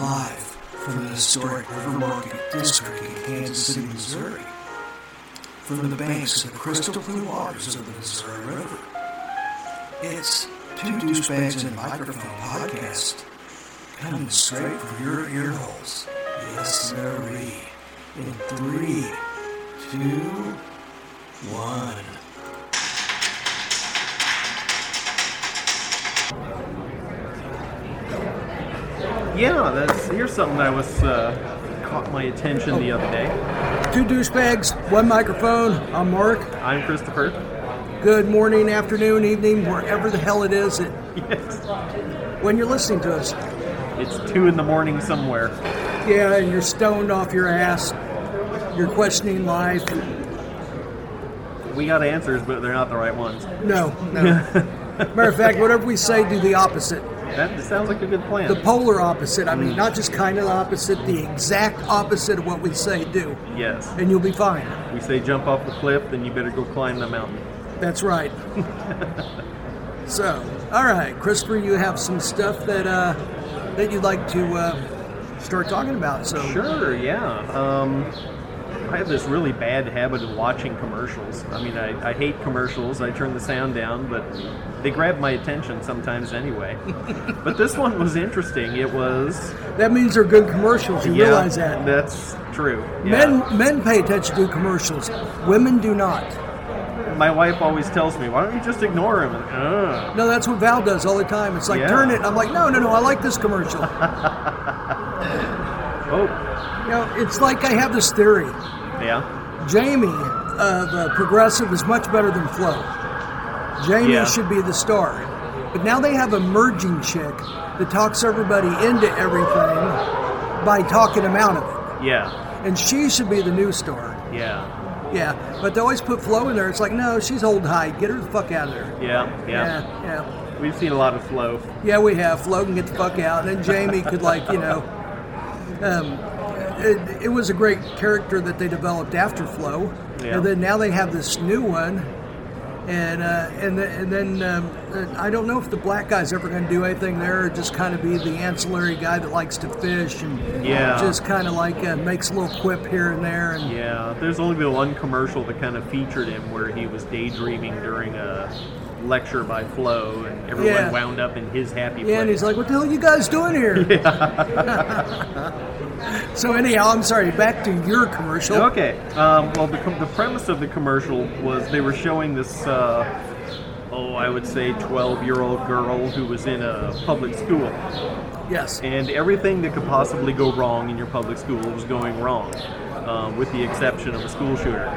live from the historic River Market District in Kansas City, Missouri. From the banks of the crystal blue waters of the Missouri River. It's Two Douchebags and Microphone podcast, coming straight from your ear holes. Yes, sirree. In three, two, one. Yeah, that's here's something that was uh, caught my attention the other day. Two douchebags, one microphone. I'm Mark. I'm Christopher. Good morning, afternoon, evening, wherever the hell it is that Yes, when you're listening to us. it's two in the morning somewhere. Yeah, and you're stoned off your ass. You're questioning life. We got answers, but they're not the right ones. No, no. Matter of fact, whatever we say, do the opposite. That sounds like a good plan. The polar opposite. I mean, not just kind of the opposite, the exact opposite of what we say, do. yes, And you'll be fine. we say jump off the cliff, then you better go climb the mountain. That's right. so, all right, Christopher, you have some stuff that uh, that you'd like to uh, start talking about. So, Sure, yeah. Um, I have this really bad habit of watching commercials. I mean, I, I hate commercials. I turn the sound down, but they grab my attention sometimes anyway. but this one was interesting. It was that means they're good commercials. You yeah, realize that? That's true. Yeah. Men men pay attention to commercials. Women do not. My wife always tells me, "Why don't you just ignore him?" No, that's what Val does all the time. It's like Yeah. turn it. I'm like, no, no, no. I like this commercial. Oh, you know, it's like I have this theory. Yeah. Jamie of uh, Progressive is much better than Flo. Jamie Yeah. should be the star. But now they have a merging chick that talks everybody into everything by talking them out of it. Yeah, And she should be the new star. yeah, Yeah. But they always put Flo in there. It's like, no, she's old hide. Get her the fuck out of there. yeah, yeah. Yeah. Yeah. We've seen a lot of Flo. Yeah, we have. Flo can get the fuck out. And then Jamie could, like, you know. Um, it, it was a great character that they developed after Flo. Yeah. And then now they have this new one. And uh, and, the, and then um, I don't know if the black guy's ever going to do anything there, or just kind of be the ancillary guy that likes to fish and Yeah. just kind of like uh, makes a little quip here and there. And Yeah, there's only been one commercial that kind of featured him where he was daydreaming during a lecture by Flo, and everyone Yeah. wound up in his happy place. Yeah, and he's like, "What the hell are you guys doing here?" so anyhow, I'm sorry. Back to your commercial. Okay. Um, well, the, com- the premise of the commercial was they were showing this, uh, oh, I would say 12 year old girl who was in a public school. Yes. And everything that could possibly go wrong in your public school was going wrong, um, with the exception of a school shooter.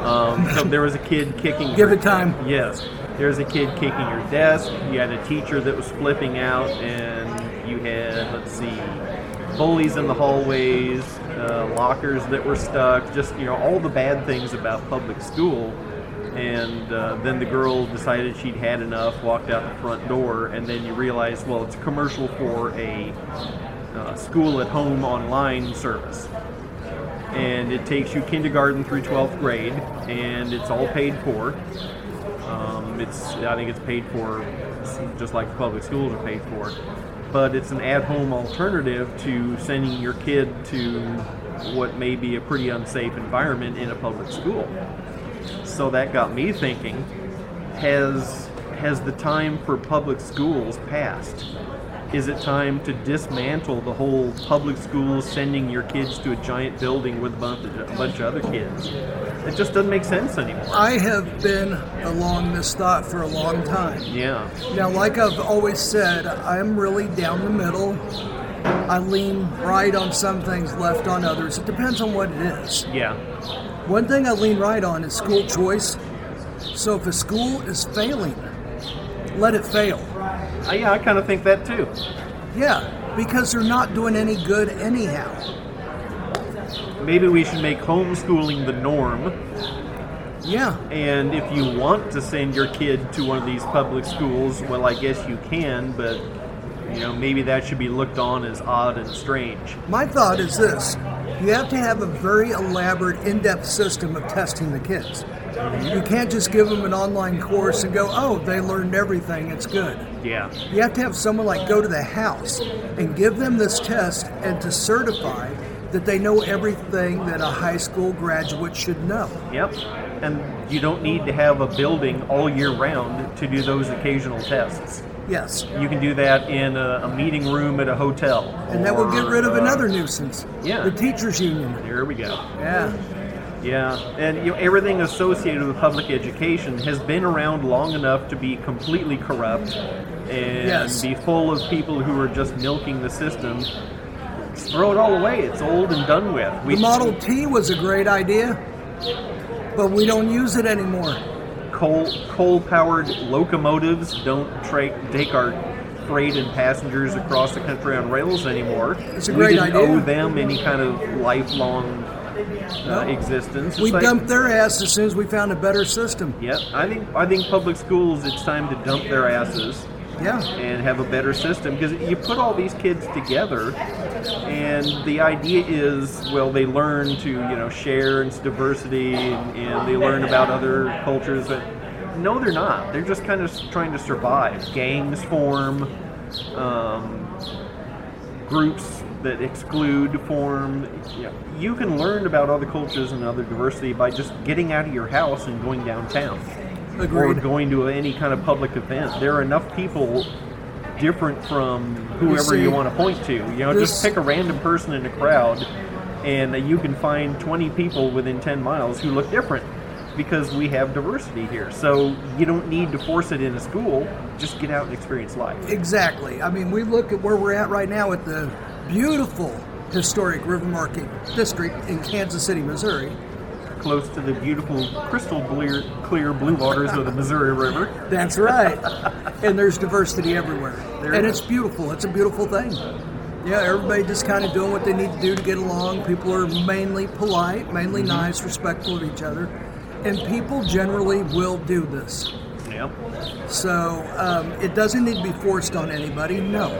Um, so there was a kid kicking. Give it time. Yes. There was a kid kicking your desk. You had a teacher that was flipping out, and you had, let's see, bullies in the hallways, uh, lockers that were stuck, just, you know, all the bad things about public school. And uh, then the girl decided she'd had enough, walked out the front door, and then you realize, well, it's a commercial for a uh, school at home online service and it takes you kindergarten through 12th grade, and it's all paid for. Um, it's I think it's paid for just like public schools are paid for, but it's an at-home alternative to sending your kid to what may be a pretty unsafe environment in a public school. So that got me thinking: has has the time for public schools passed? Is it time to dismantle the whole public schools sending your kids to a giant building with a bunch of, a bunch of other kids? It just doesn't make sense anymore. I have been along this thought for a long time. Yeah, Now, like I've always said, I'm really down the middle. I lean right on some things, left on others. It depends on what it is. yeah, One thing I lean right on is school choice. So if a school is failing, let it fail. I, yeah. I kind of think that too. Yeah, because they're not doing any good anyhow. Maybe we should make homeschooling the norm. Yeah, And if you want to send your kid to one of these public schools, well, I guess you can, but you know maybe that should be looked on as odd and strange. My thought is this you have to have a very elaborate, in depth system of testing the kids. Mm-hmm. You can't just give them an online course and go, oh, they learned everything, it's good. Yeah. You have to have someone like go to the house and give them this test and to certify that they know everything that a high school graduate should know. Yep. And you don't need to have a building all year round to do those occasional tests. Yes. You can do that in a, a meeting room at a hotel. And that will get rid of uh, another nuisance. yeah. The teachers union. There we go. Yeah. Yeah, and you know, everything associated with public education has been around long enough to be completely corrupt and Yes. be full of people who are just milking the system. Throw it all away. It's old and done with. The Model T was a great idea, but we don't use it anymore. coal coal powered locomotives don't tra- take our freight and passengers across the country on rails anymore. It's a great we didn't idea. owe them any kind of lifelong uh, No. existence. It's We like- dumped their ass as soon as we found a better system. Yep, I think I think public schools. It's time to dump their asses Yeah. and have a better system because you put all these kids together, and the idea is well they learn to you know share and diversity and, and they learn about other cultures. But no, they're not. They're just kind of trying to survive. Gangs form. Um, groups that exclude form. Know, you can learn about other cultures and other diversity by just getting out of your house and going downtown or going to any kind of public event. There are enough people different from whoever you, see, want to point to. You know, this- just pick a random person in a crowd, and you can find 20 people within 10 miles who look different because we have diversity here. So you don't need to force it in a school. Just get out and experience life. Exactly. I mean, we look at where we're at right now at the beautiful historic River Market District in Kansas City, Missouri. Close to the beautiful crystal clear, clear blue waters of the Missouri River. That's right. and there's diversity everywhere. There and it's beautiful. It's a beautiful thing. Yeah, everybody just kind of doing what they need to do to get along. People are mainly polite, mainly Mm-hmm. nice, respectful of each other. And people generally will do this. Yep. So um, it doesn't need to be forced on anybody. No.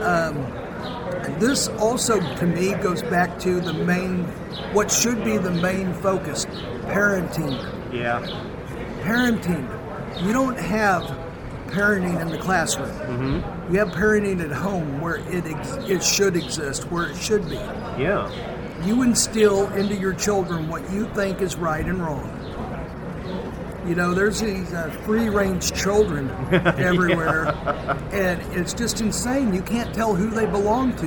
Um, this also, to me, goes back to the main, what should be the main focus parenting. Yeah. Parenting. You don't have parenting in the classroom. Mm-hmm. You have parenting at home where it, ex- it should exist, where it should be. Yeah. You instill into your children what you think is right and wrong. You know, there's these uh, free range children everywhere, and it's just insane. You can't tell who they belong to.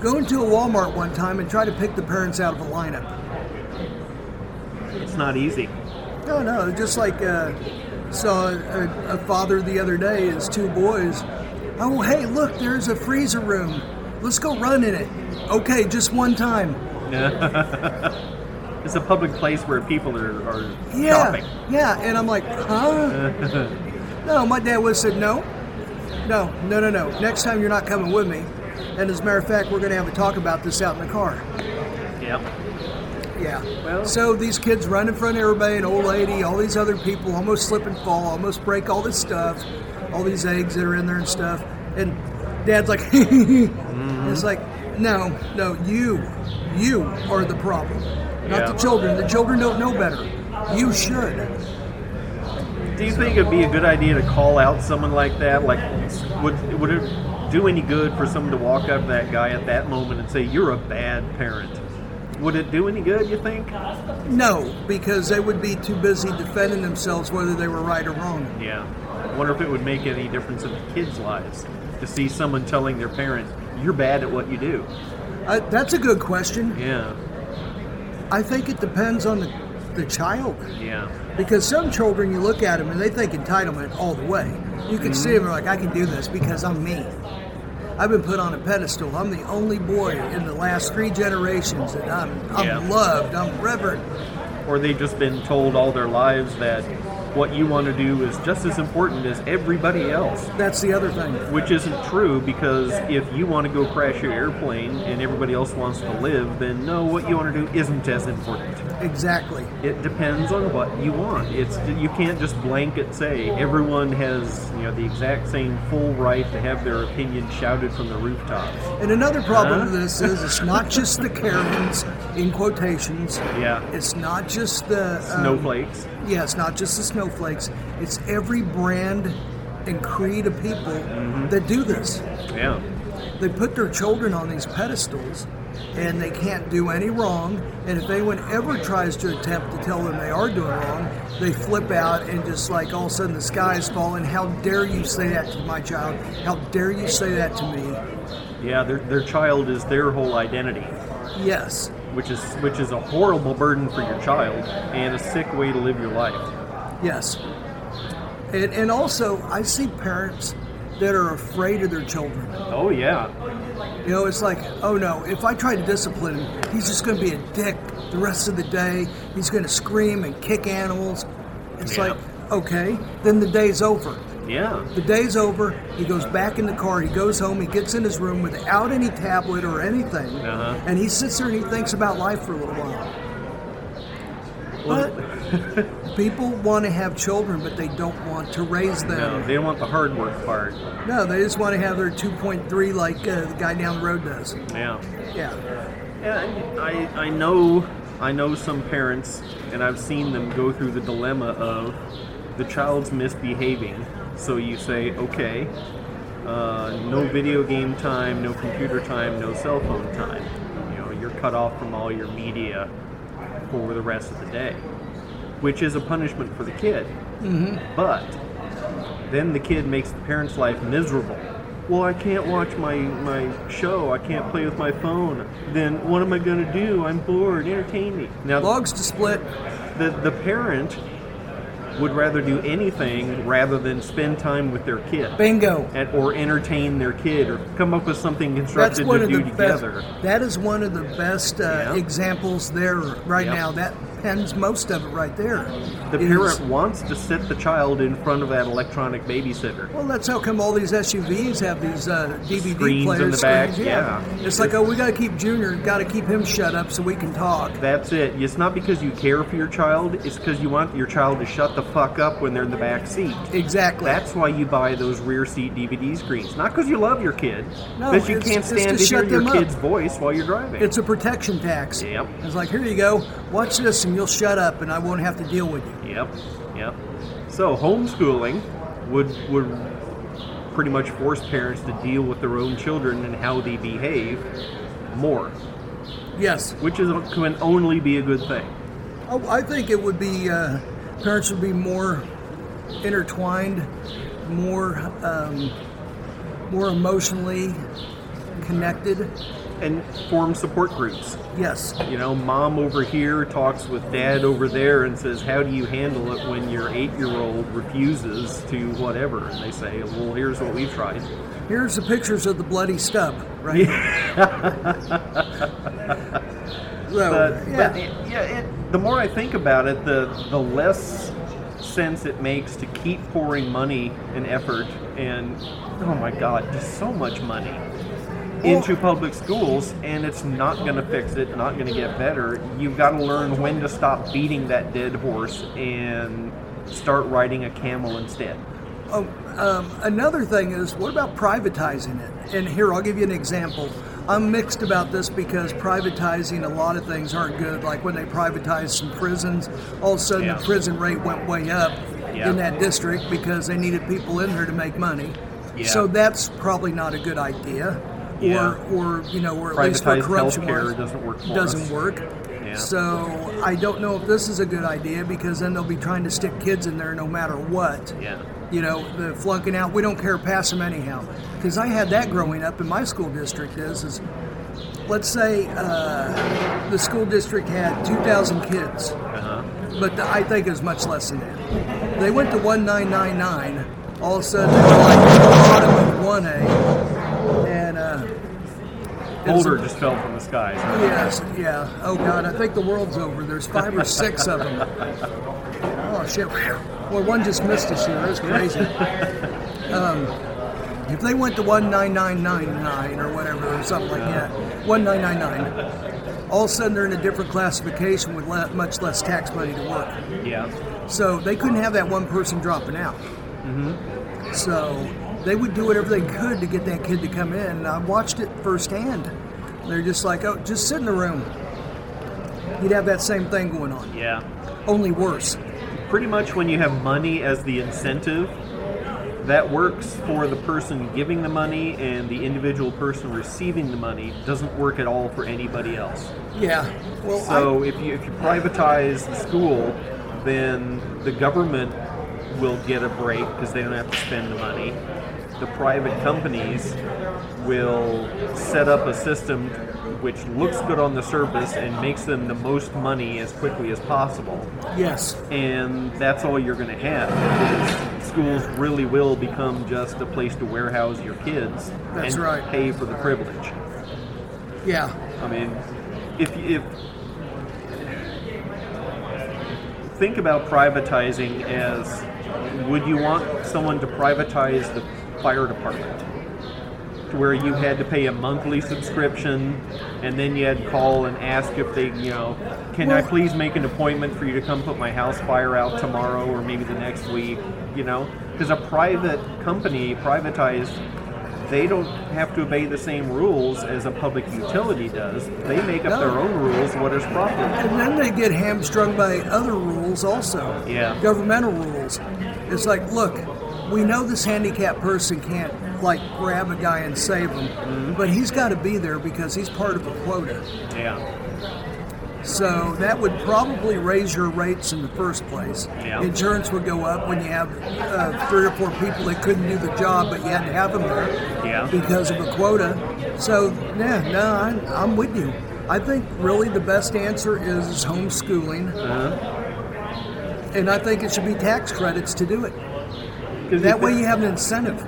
Go into a Walmart one time and try to pick the parents out of a lineup. It's not easy. No, no, just like uh, saw a, a father the other day, his two boys. Oh, hey, look, there's a freezer room. Let's go run in it. Okay, just one time. It's a public place where people are, are Yeah, shopping. yeah, and I'm like, huh? no, my dad would have said no, no, no, no, no. Next time you're not coming with me. And as a matter of fact, we're going to have a talk about this out in the car. Yep. Yeah. Well- so these kids run in front of everybody, an old lady, all these other people, almost slip and fall, almost break all this stuff, all these eggs that are in there and stuff. And dad's like, mm-hmm. it's like, no, no, you, you are the problem, not Yeah. the children. The children don't know better. You should. Do you think it'd be a good idea to call out someone like that? Like, would would it do any good for someone to walk up to that guy at that moment and say, "You're a bad parent"? Would it do any good? You think? No, because they would be too busy defending themselves whether they were right or wrong. Yeah. I wonder if it would make any difference in the kids' lives to see someone telling their parent, "You're bad at what you do." I, that's a good question. Yeah. I think it depends on the, the child. Yeah. Because some children, you look at them and they think entitlement all the way. You can see mm-hmm. them like, I can do this because I'm me. I've been put on a pedestal. I'm the only boy in the last three generations that I'm, I'm Yeah. loved. I'm revered. Or they've just been told all their lives that what you want to do is just as important as everybody else. That's the other thing. Which isn't true because if you want to go crash your airplane and everybody else wants to live, then no, what you want to do isn't as important. Exactly. It depends on what you want. It's you can't just blanket say everyone has you know the exact same full right to have their opinion shouted from the rooftops. And another problem Huh? with this is it's not just the Karens in quotations. Yeah, It's not just the um, snowflakes. Yeah, it's not just the snowflakes. It's every brand and creed of people that do this. Yeah. They put their children on these pedestals and they can't do any wrong. And if anyone ever tries to attempt to tell them they are doing wrong, they flip out and just like all of a sudden the sky is falling. How dare you say that to my child? How dare you say that to me? Yeah, their, their child is their whole identity, Yes. which is which is a horrible burden for your child and a sick way to live your life. Yes. And, and also, I see parents that are afraid of their children. Oh yeah. You know, it's like, oh no, if I try to discipline him, he's just going to be a dick the rest of the day. He's going to scream and kick animals. It's Yeah. like, okay, then the day's over. Yeah. The day's over. He goes back in the car. He goes home. He gets in his room without any tablet or anything. Uh-huh. And he sits there and he thinks about life for a little while. Well, But people want to have children, but they don't want to raise them. no, they don't want the hard work part. No, they just want to have their 2.3 like uh, the guy down the road does. Yeah. Yeah. Yeah, and I, I know I know some parents, and I've seen them go through the dilemma of the child's misbehaving. So you say, okay, uh, no video game time, no computer time, no cell phone time. You know, you're cut off from all your media for the rest of the day, which is a punishment for the kid. Mm-hmm. But then the kid makes the parent's life miserable. Well, I can't watch my, my show. I can't play with my phone. Then what am I going to do? I'm bored. Entertain me. Now, Logs to split. the, the parent would rather do anything rather than spend time with their kid Bingo. and, or entertain their kid or come up with something constructive to do together. best. That is one of the best uh, Yeah. examples there right Yep. now. That pens most of it right there. The Is- parent wants to sit the child in front of that electronic babysitter. Well, that's how come all these SUVs have these uh, DVD Screens in players. the back, screens, yeah. It's like, oh, we got to keep Junior, got to keep him shut up so we can talk. That's it. It's not because you care for your child. It's because you want your child to shut the fuck up when they're in the back seat. Exactly. That's why you buy those rear seat DVD screens. Not because you love your kid, No, because you can't to stand to, shut hear your up. kid's voice while you're driving. it's a protection tax. Yep. It's like, here you go, watch this, and you'll shut up, and I won't have to deal with you. Yep, yep. So homeschooling would would pretty much force parents to deal with their own children and how they behave more, Yes. which is can only be a good thing. Oh, I think it would be uh, parents would be more intertwined, more um, more emotionally connected. And form support groups. Yes, You know, mom over here talks with dad over there and says, How do you handle it when your eight year old refuses to whatever? And they say, Well, here's what we've tried. here's the pictures of the bloody stub. Right. so, But, yeah. but it, yeah, it, the more I think about it, the, the less sense it makes to keep pouring money and effort and, oh my God, just so much money into public schools, and it's not going to fix it, not going to get better. You've got to learn when to stop beating that dead horse and start riding a camel instead. Oh, um, another thing is, what about privatizing it? And here, I'll give you an example. I'm mixed about this because privatizing a lot of things aren't good. Like when they privatized some prisons, all of a sudden Yeah. the prison rate went way up Yeah. in that district because they needed people in there to make money. Yeah. So that's probably not a good idea. Yeah. Or, or you know, or at least where corruption was, doesn't work doesn't us. work. Yeah. So I don't know if this is a good idea because then they'll be trying to stick kids in there no matter what Yeah. you know, the flunking out. We don't care, pass them anyhow. Because I had that growing up in my school district. Is is let's say uh, the school district had 2,000 kids, Uh-huh. but the, I think it was much less than that. They went to 1999. All of a sudden, they were like the bottom of 1A, and uh, it was- Boulder just fell from the skies. Right? Yes, yeah. Oh God, I think the world's over. There's five or six of them. Oh shit! Well, one just missed us here. That's crazy. Um, if they went to one nine nine nine nine or whatever or something like that, one nine nine nine, all of a sudden they're in a different classification with le- much less tax money to work. Yeah. So they couldn't have that one person dropping out. Mm-hmm. So they would do whatever they could to get that kid to come in. And I watched it firsthand. They're just like, oh, just sit in the room. You'd have that same thing going on, Yeah. only worse. pretty much when you have money as the incentive, that works for the person giving the money and the individual person receiving the money doesn't work at all for anybody else. Yeah. Well, So if you if you privatize the school, then the government will get a break because they don't have to spend the money. The private companies will set up a system which looks good on the surface and makes them the most money as quickly as possible. Yes. And that's all you're going to have. Schools really will become just a place to warehouse your kids That's and right. pay for the privilege. Yeah. I mean, if if think about privatizing as would you want someone to privatize the fire department where you had to pay a monthly subscription and then you had to call and ask if they you know can I please make an appointment for you to come put my house fire out tomorrow or maybe the next week you know because a private company privatized they don't have to obey the same rules as a public utility does. They make up No. their own rules what is proper. And then they get hamstrung by other rules also. Yeah. Governmental rules. It's like, look, we know this handicapped person can't like grab a guy and save him, Mm-hmm. but he's got to be there because he's part of a quota. Yeah. So that would probably raise your rates in the first place. Yeah. Insurance would go up when you have uh, three or four people that couldn't do the job, but you had to have them there Yeah. because of a quota. So, yeah, no, I'm, I'm with you. I think really the best answer is homeschooling, Uh-huh. and I think it should be tax credits to do it. That way you have an incentive.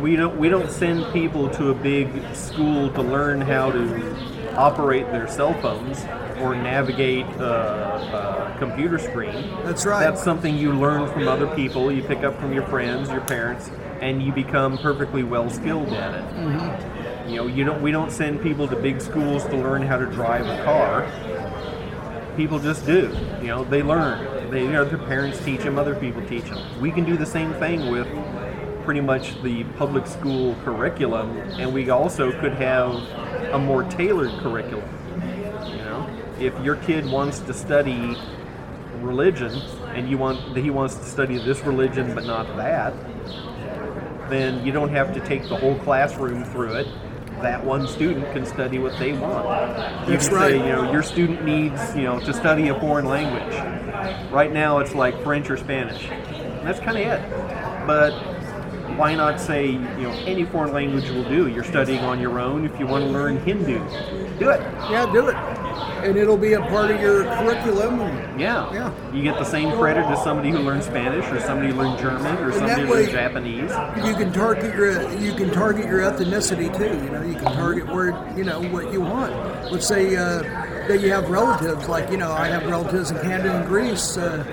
we don't we don't send people to a big school to learn how to operate their cell phones or navigate uh, a computer screen. That's right. That's something you learn from other people. You pick up from your friends, your parents, and you become perfectly well skilled at it. Mm-hmm. You know, you don't. We don't send people to big schools to learn how to drive a car. People just do. You know, they learn. They, you know, their parents teach them. Other people teach them. We can do the same thing with pretty much the public school curriculum, and we also could have a more tailored curriculum. You know, if your kid wants to study religion and you want he wants to study this religion but not that, then you don't have to take the whole classroom through it. That one student can study what they want. You That's can right. say, you know, your student needs, you know, to study a foreign language. Right now, it's like French or Spanish. And that's kind of it. But why not say, you know, any foreign language will do? You're studying on your own. If you want to learn Hindu, do it. Yeah, do it. And it'll be a part of your curriculum. Yeah. Yeah. You get the same credit as somebody who learns Spanish or somebody who learns German or that somebody who learns Japanese. you can target your you can target your ethnicity too. You know, you can target where you know what you want. Let's say uh, that you have relatives, like you know, I have relatives in Canada and Greece. Uh,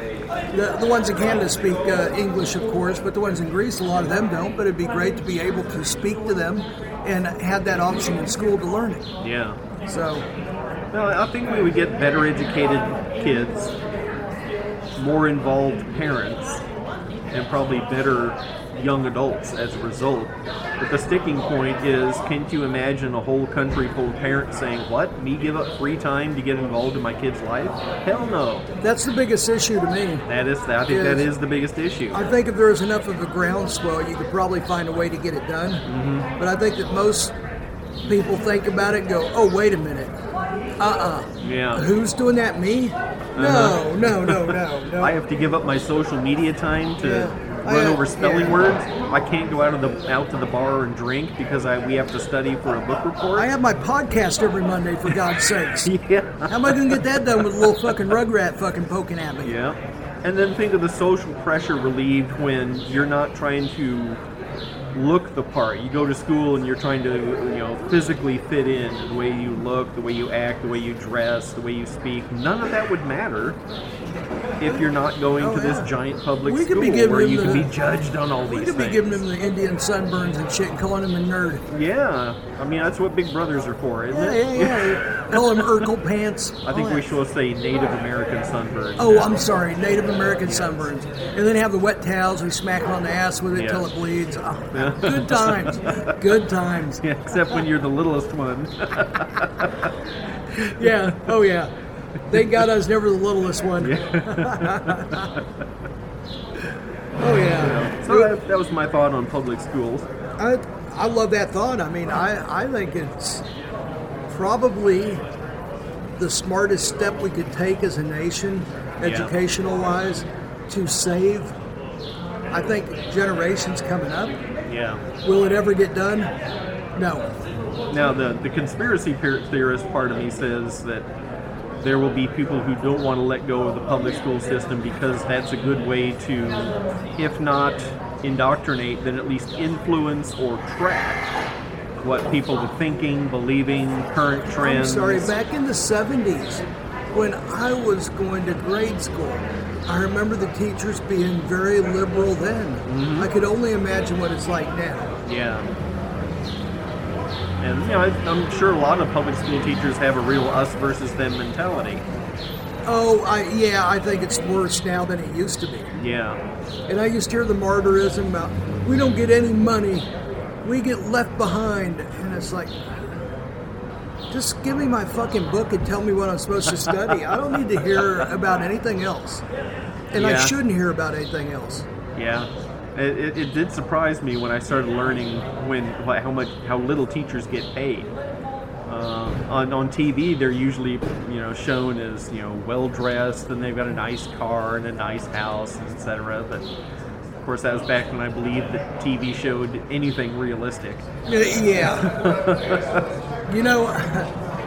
the, the ones in Canada speak uh, English, of course, but the ones in Greece, a lot of them don't. But it'd be great to be able to speak to them and have that option in school to learn it. Yeah. So, No, I think we would get better educated kids, more involved parents, and probably better young adults as a result. But the sticking point is can't you imagine a whole country full of parents saying, What? Me give up free time to get involved in my kid's life? Hell no. that's the biggest issue to me. That is I think that Yes. is the biggest issue. I think if there was enough of a groundswell, you could probably find a way to get it done. Mm-hmm. But I think that most people think about it and go, oh, wait a minute. Uh uh Yeah. Who's doing that? Me? No, no, no, no, no. I have to give up my social media time to Yeah. run over spelling yeah. words. I can't go out of the out to the bar and drink because I we have to study for a book report. I have my podcast every Monday, for God's sakes. yeah. How am I going to get that done with a little fucking rugrat fucking poking at me? Yeah. And then think of the social pressure relieved when you're not trying to look the part. You go to school and you're trying to, you know, physically fit in. The way you look, the way you act, the way you dress, the way you speak. None of that would matter if you're not going Oh, to this yeah. giant public We school where you can the- be judged on all these things. We could be things. giving them the Indian sunburns and shit and calling them a nerd. Yeah, I mean that's what Big Brothers are for, isn't Yeah, it? yeah, yeah. Call them Urkel pants. I think all we should say Native American sunburns. Oh, I'm sorry, Native American sunburns. And then have the wet towels, we smack them on the ass with it till Yes. it bleeds. Oh, good times. Good times. Yeah, except when you're the littlest one. Yeah, oh yeah. Thank God I was never the littlest one. oh yeah. So So that, that was my thought on public schools. I, I love that thought. I mean, I, I think it's probably the smartest step we could take as a nation, educational wise, to save. I think generations coming up. Yeah. Will it ever get done? No. Now, the, the conspiracy theorist part of me says that there will be people who don't want to let go of the public school system because that's a good way to, if not indoctrinate, then at least influence or track what people were thinking, believing, current I'm trends. sorry, back in the 70s, when I was going to grade school, I remember the teachers being very liberal then. Mm-hmm. I could only imagine what it's like now. Yeah. And you know, I, I'm sure a lot of public school teachers have a real us versus them mentality. Oh, I, yeah, I think it's worse now than it used to be. Yeah. And I used to hear the martyrism about we don't get any money, we get left behind, and it's like, just give me my fucking book and tell me what I'm supposed to study. I don't need to hear about anything else, and I shouldn't hear about anything else. Yeah, it, it, it did surprise me when I started learning when like, how much how little teachers get paid. Uh, on on TV, they're usually you know shown as you know well dressed and they've got a nice car and a nice house, etc. But of course, that was back when I believed that TV showed anything realistic. Yeah. you know,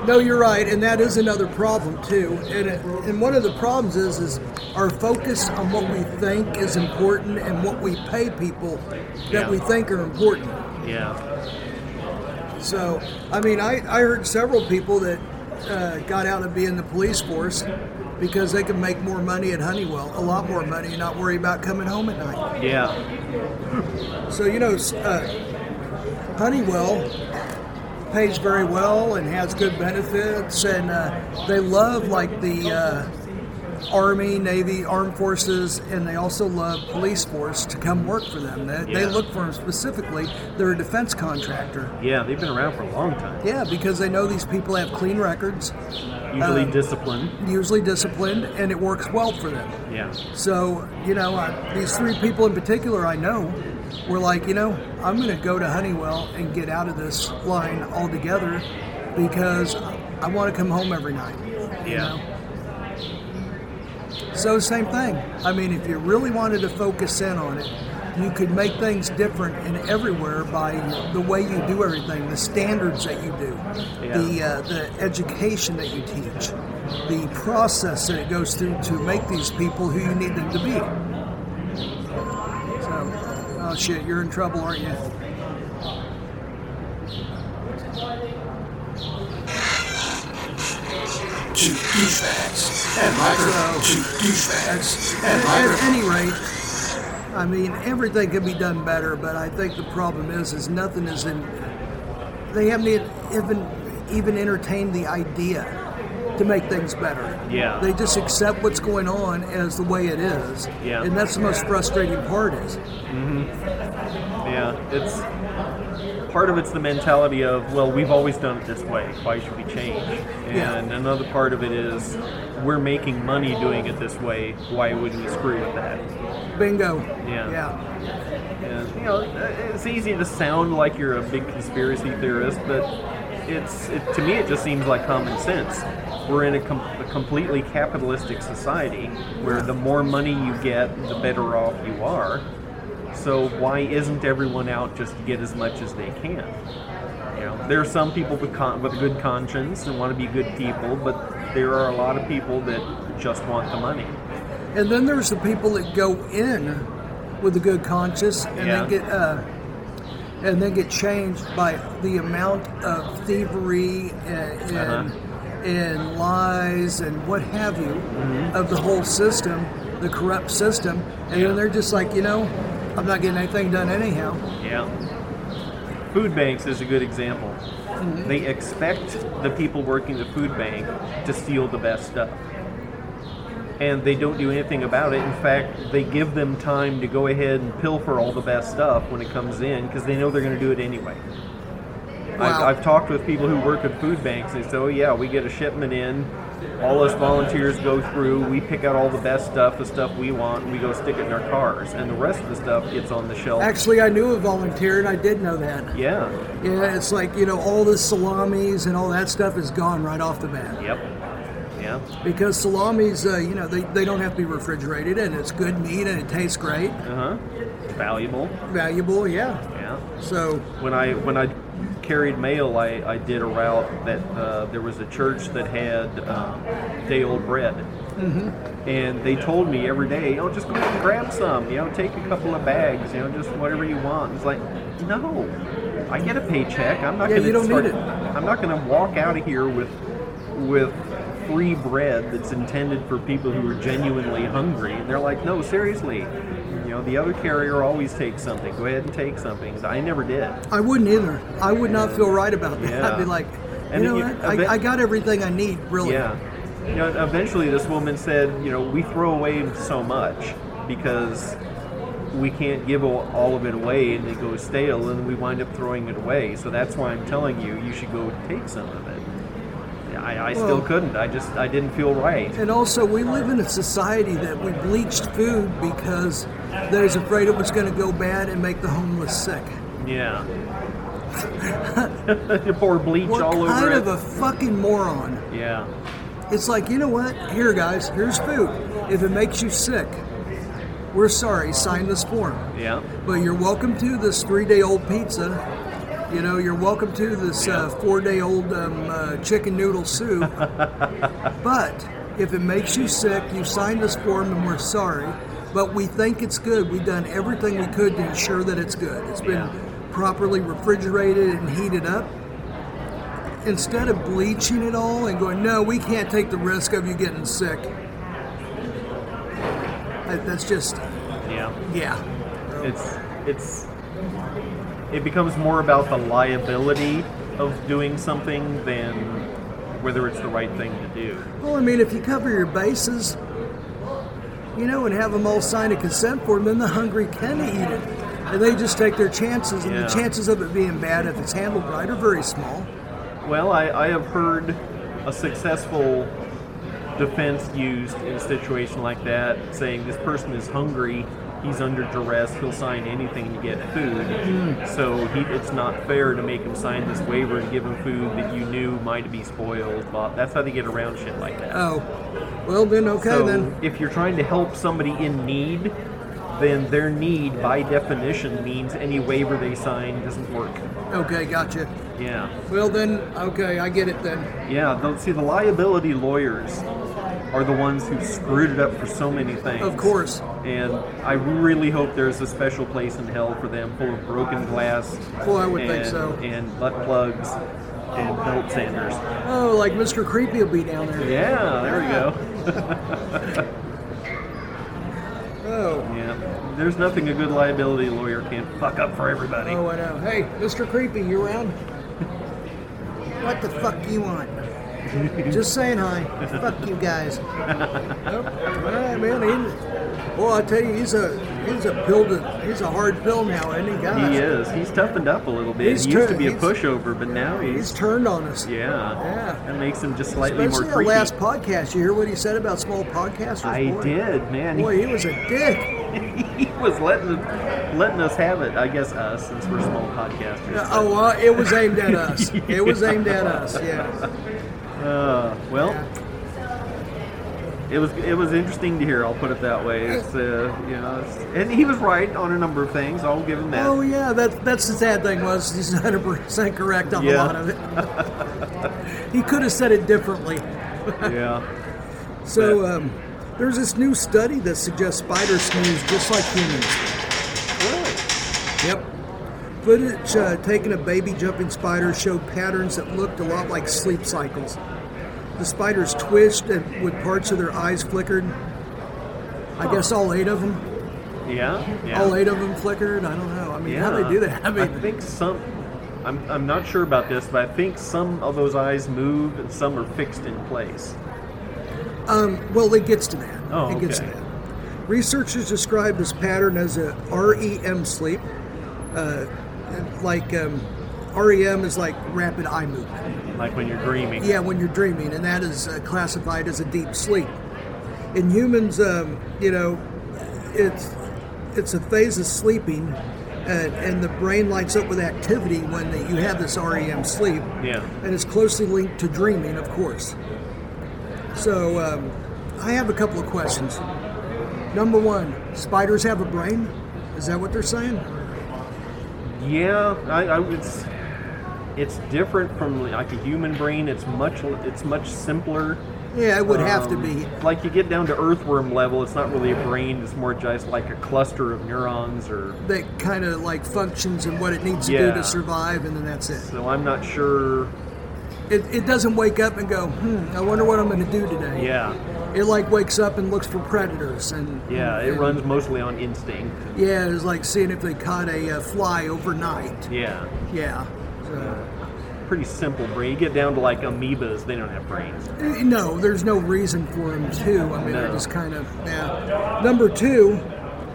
no, you're right, and that is another problem too. And it, and one of the problems is is our focus on what we think is important and what we pay people that Yeah. we think are important. Yeah, So, I mean, I, I heard several people that uh, got out of being the police force because they could make more money at Honeywell, a lot more money, and not worry about coming home at night. yeah, So, you know, uh, Honeywell pays very well and has good benefits, and uh, they love like the uh, Army, Navy, Armed Forces, and they also love police force to come work for them. They, they look for them specifically. They're a defense contractor. yeah. They've been around for a long time. Yeah, because they know these people have clean records, Usually Um, disciplined. usually disciplined, and it works well for them. Yeah, So, you know, uh, these three people in particular I know were like, you know, I'm going to go to Honeywell and get out of this line altogether because I want to come home every night. Yeah. know? So, same thing. I mean, if you really wanted to focus in on it, you could make things different and everywhere by the way you do everything, the standards that you do, Yeah. the uh, the education that you teach, the process that it goes through to make these people who you need them to be. Oh shit, you're in trouble, aren't you? Two douchebags and microphone. Two douchebags and At, any rate, I mean, everything could be done better, but I think the problem is, is nothing is in. They haven't even even entertained the idea to make things better. Yeah. They just accept what's going on as the way it is. Yeah. And that's the most frustrating part is. Mm-hmm. Yeah, it's part of it's the mentality of well, we've always done it this way. Why should we change? Yeah. And another part of it is we're making money doing it this way. Why wouldn't we screw with that? Bingo. Yeah. Yeah. And you know, it's easy to sound like you're a big conspiracy theorist, but it's it, to me it just seems like common sense. We're in a, com- a completely capitalistic society where the more money you get, the better off you are. So why isn't everyone out just to get as much as they can? You know, there are some people with con- with a good conscience and want to be good people, but there are a lot of people that just want the money. And then there's the people that go in with a good conscience and Yeah. then get uh, and then get changed by the amount of thievery and and, Uh-huh. And lies and what have you Mm-hmm. of the whole system, the corrupt system, and Yeah. then they're just like, you know, I'm not getting anything done anyhow. Yeah. Food banks is a good example. They expect the people working the food bank to steal the best stuff. And they don't do anything about it. In fact, they give them time to go ahead and pilfer all the best stuff when it comes in because they know they're going to do it anyway. Wow. I've, I've talked with people who work at food banks. They say, "Oh yeah, we get a shipment in. All us volunteers go through. We pick out all the best stuff, the stuff we want, and we go stick it in our cars. And the rest of the stuff gets on the shelf. Actually, I knew a volunteer, and I did know that. yeah. Yeah, it's like you know all the salamis and all that stuff is gone right off the bat Yep. Yeah. because salamis, uh, you know, they, they don't have to be refrigerated, and it's good meat and it tastes great, Uh huh. Valuable. valuable. Yeah. Yeah. So when I when I carried mail, I, I did a route that uh, there was a church that had um, day old bread, mm-hmm. and they told me every day, you know, just go ahead and grab some, you know, take a couple of bags, you know, just whatever you want. It's like, no, I get a paycheck. I'm not Yeah, going to start. need it. I'm not going to walk out of here with with free bread that's intended for people who are genuinely hungry. And they're like, no, seriously. You know, the other carrier always takes something. Go ahead and take something. I never did. I wouldn't either. I would not feel right about that. Yeah. I'd be like, you And know you- what? I I, got everything I need, really. Yeah. You know, eventually this woman said, you know, we throw away so much because we can't give all all of it away and it goes stale and we wind up throwing it away. So that's why I'm telling you, you should go take some of it. I, I still couldn't. I just, I didn't feel right. And also, we live in a society that we bleached food because there's afraid it was going to go bad and make the homeless sick. Yeah. you pour bleach What all kind over of it. a fucking moron? yeah. It's like, you know what? Here, guys, here's food. If it makes you sick, we're sorry, sign this form. Yeah. But you're welcome to this three day old pizza. You know, you're welcome to this uh, four day old um, uh, chicken noodle soup. but if it makes you sick, you signed this form and we're sorry. But we think it's good. We've done everything we could to ensure that it's good. It's been properly refrigerated and heated up. Instead of bleaching it all and going, no, we can't take the risk of you getting sick. That's just, Yeah. yeah. it's it's it becomes more about the liability of doing something than whether it's the right thing to do. Well, I mean, if you cover your bases, you know, and have them all sign a consent form, then the hungry can eat it. And they just take their chances, and Yeah. the chances of it being bad if it's handled right are very small. Well, I, I have heard a successful defense used in a situation like that, saying this person is hungry, he's under duress, he'll sign anything to get food. So he, it's not fair to make him sign this waiver and give him food that you knew might be spoiled. Well, that's how they get around shit like that. Oh, well, then, okay, so then. if you're trying to help somebody in need, then their need by definition means any waiver they sign doesn't work. Okay, gotcha. Yeah. Well, then, okay, I get it then. Yeah, Don't see, the liability lawyers are the ones who screwed it up for so many things. Of course. And I really hope there's a special place in hell for them full of broken glass. Well, I would and, think so. And butt plugs and belt sanders. Oh, like Mr. Creepy will be down there. Yeah, there we go. Oh, Yeah. There's nothing a good liability lawyer can't fuck up for everybody. oh, I know. Hey, Mr. Creepy, you around? What the fuck do you want? Just saying hi. fuck you guys. Nope. All right, man. He, well, I tell you, he's a he's a pill to, he's a hard pill now, isn't he, guys? He is. He's toughened up a little bit. He's he used to be a pushover, but now He's he's turned on us. yeah. Yeah. That makes him just slightly Especially more our freaky. last podcast. You hear what he said about small podcasters? I Boy. did, man. Boy, he was a dick. he was letting letting us have it. I guess us, since we're small podcasters. Yeah, Oh, uh, it was aimed at us. It was aimed at us. Yeah. Uh, well, it was it was interesting to hear. I'll put it that way. It's uh, you know, and he was right on a number of things. I'll give him that. Oh yeah, that that's the sad thing was he's 100 percent correct on a lot of it. he could have said it differently. yeah. So Bet. um, there's this new study that suggests spiders snooze just like humans. Really? Yep. Footage uh, taken of baby jumping spiders showed patterns that looked a lot like sleep cycles. The spiders twitched and with parts of their eyes flickered. I guess all eight of them. Yeah. Yeah. All eight of them flickered. I don't know. I mean, how Yeah. they do that? I mean, think some. I'm, I'm not sure about this, but I think some of those eyes move and some are fixed in place. Um, well, it gets to that. Oh, it gets to okay. that. Researchers describe this pattern as a REM sleep, uh, like um, REM is like rapid eye movement. Like when you're dreaming. Yeah, when you're dreaming, and that is uh, classified as a deep sleep. In humans, um, you know, it's it's a phase of sleeping, and, and the brain lights up with activity when the, you have this REM sleep, Yeah. and it's closely linked to dreaming, of course. So, um, I have a couple of questions. Number one, spiders have a brain? Is that what they're saying? Yeah, I, I it's it's different from like a human brain. It's much it's much simpler. Yeah, it would have to Um, be. Like you get down to earthworm level, it's not really a brain. It's more just like a cluster of neurons, or That kind of like functions and what it needs to do to survive, and then that's it. so I'm not sure. It, it doesn't wake up and go, hmm, I wonder what I'm going to do today. Yeah, It like wakes up and looks for predators, and yeah, it and- runs mostly on instinct. Yeah, it's like seeing if they caught a uh, fly overnight. Yeah, Yeah. So, uh, pretty simple brain. You get down to like amoebas, they don't have brains. no, there's no reason for them to. I mean, they're just kind of yeah. Number two,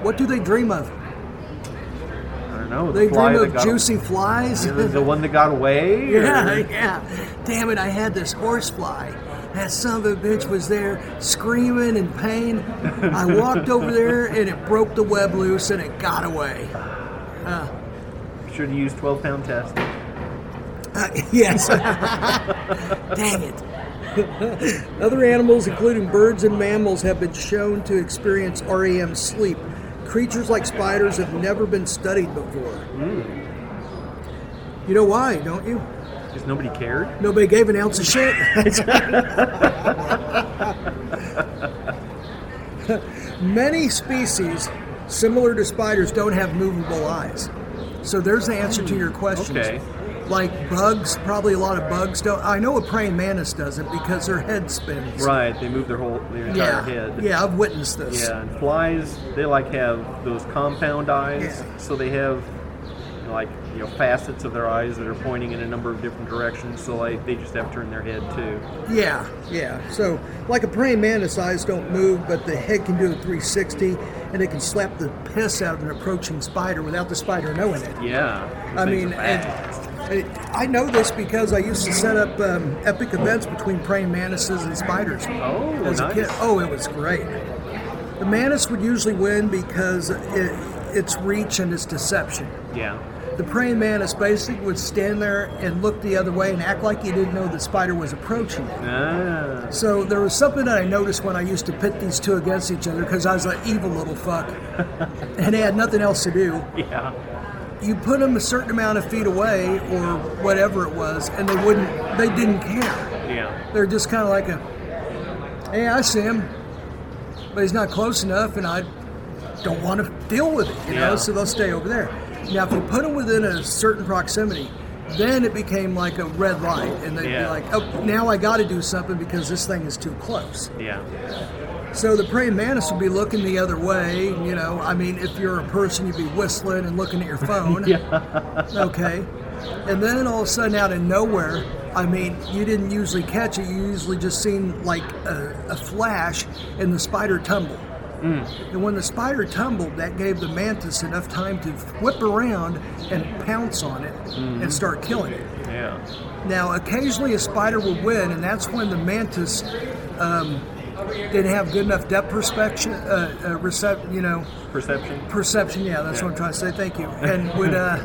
what do they dream of? I don't know. the They dream of juicy flies. The, the one that got away. or- Yeah, yeah. Damn it, I had this horse fly. That son of a bitch was there screaming in pain. I walked over there and it broke the web loose and it got away. Should have used 12 pound test. Uh, yes. Dang it. Other animals, including birds and mammals, have been shown to experience REM sleep. Creatures like spiders have never been studied before. You know why, don't you? Because nobody cared. Nobody gave an ounce of shit. Many species, similar to spiders, don't have movable eyes. So there's the answer to your question. Okay. Like bugs, probably a lot of bugs don't. I know a praying mantis doesn't because their head spins. Right, they move their whole their entire Yeah. head. Yeah, I've witnessed this. Yeah, and flies they like have those compound eyes, Yeah. so they have like you know facets of their eyes that are pointing in a number of different directions. So like they just have to turn their head too. Yeah, yeah. So, like a praying mantis, eyes don't move, but the head can do a 360, and it can slap the piss out of an approaching spider without the spider knowing it. Yeah, I mean, are and, fast. and I know this because I used to set up um, epic events between praying mantises and spiders. Oh, as a kid. Oh, it was great. The mantis would usually win because it, its reach and its deception. yeah, The praying mantis basically would stand there and look the other way and act like he didn't know the spider was approaching it. ah, So there was something that I noticed when I used to pit these two against each other because I was an evil little fuck, and they had nothing else to do. yeah, You put them a certain amount of feet away or whatever it was, and they wouldn't. They didn't care. yeah, They're just kind of like a, hey, I see him, but he's not close enough, and I don't want to deal with it. You know, Yeah. so they'll stay over there. Now, if you put them within a certain proximity. Then it became like a red light, and they'd be like, "Oh, now I got to do something because this thing is too close." yeah, So the praying mantis would be looking the other way. You know, I mean, if you're a person, you'd be whistling and looking at your phone. yeah. Okay. And then all of a sudden, out of nowhere, I mean, you didn't usually catch it. You usually just seen like a, a flash, and the spider tumbled. And when the spider tumbled, that gave the mantis enough time to whip around and pounce on it and start killing it. yeah, Now, occasionally a spider will win, and that's when the mantis um, didn't have good enough depth perception, uh, uh, recep- you know, perception. perception. Yeah, that's what I'm trying to say. Thank you. And would uh,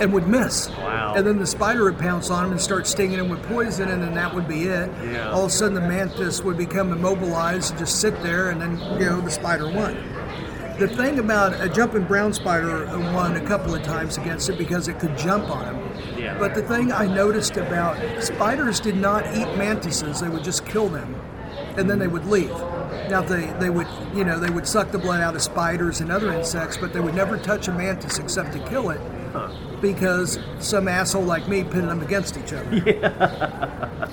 and would miss. Wow. And then the spider would pounce on him and start stinging him with poison, and then that would be it. Yeah. All of a sudden, the mantis would become immobilized and just sit there, and then you know the spider won. The thing about a jumping brown spider won a couple of times against it because it could jump on him. Yeah. But the thing I noticed about spiders did not eat mantises; they would just kill them, and then they would leave. Now they they would you know they would suck the blood out of spiders and other insects, but they would never touch a mantis except to kill it, because some asshole like me pitted them against each other.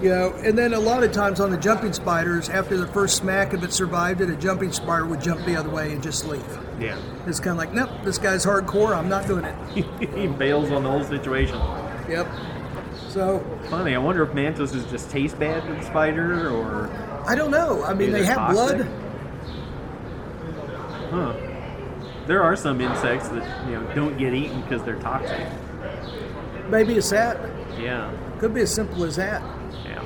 Yeah. You know, and then a lot of times on the jumping spiders, after the first smack, if it survived it, a jumping spider would jump the other way and just leave. Yeah, It's kind of like, nope, this guy's hardcore. I'm not doing it. he bails on the whole situation. Yep. So Funny. I wonder if mantises just taste bad to the spider, or I don't know. I mean, they have toxic? blood. huh? There are some insects that you know don't get eaten because they're toxic. maybe it's that. Yeah. Could be as simple as that. Yeah.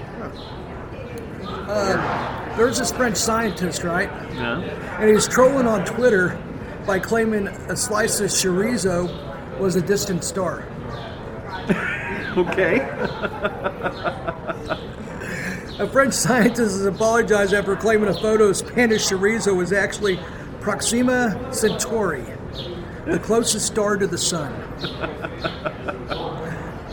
Um, there's this French scientist, right? Yeah. And he was trolling on Twitter by claiming a slice of chorizo was a distant star. Okay. A French scientist has apologized after claiming a photo of Spanish chorizo was actually Proxima Centauri, the closest star to the sun.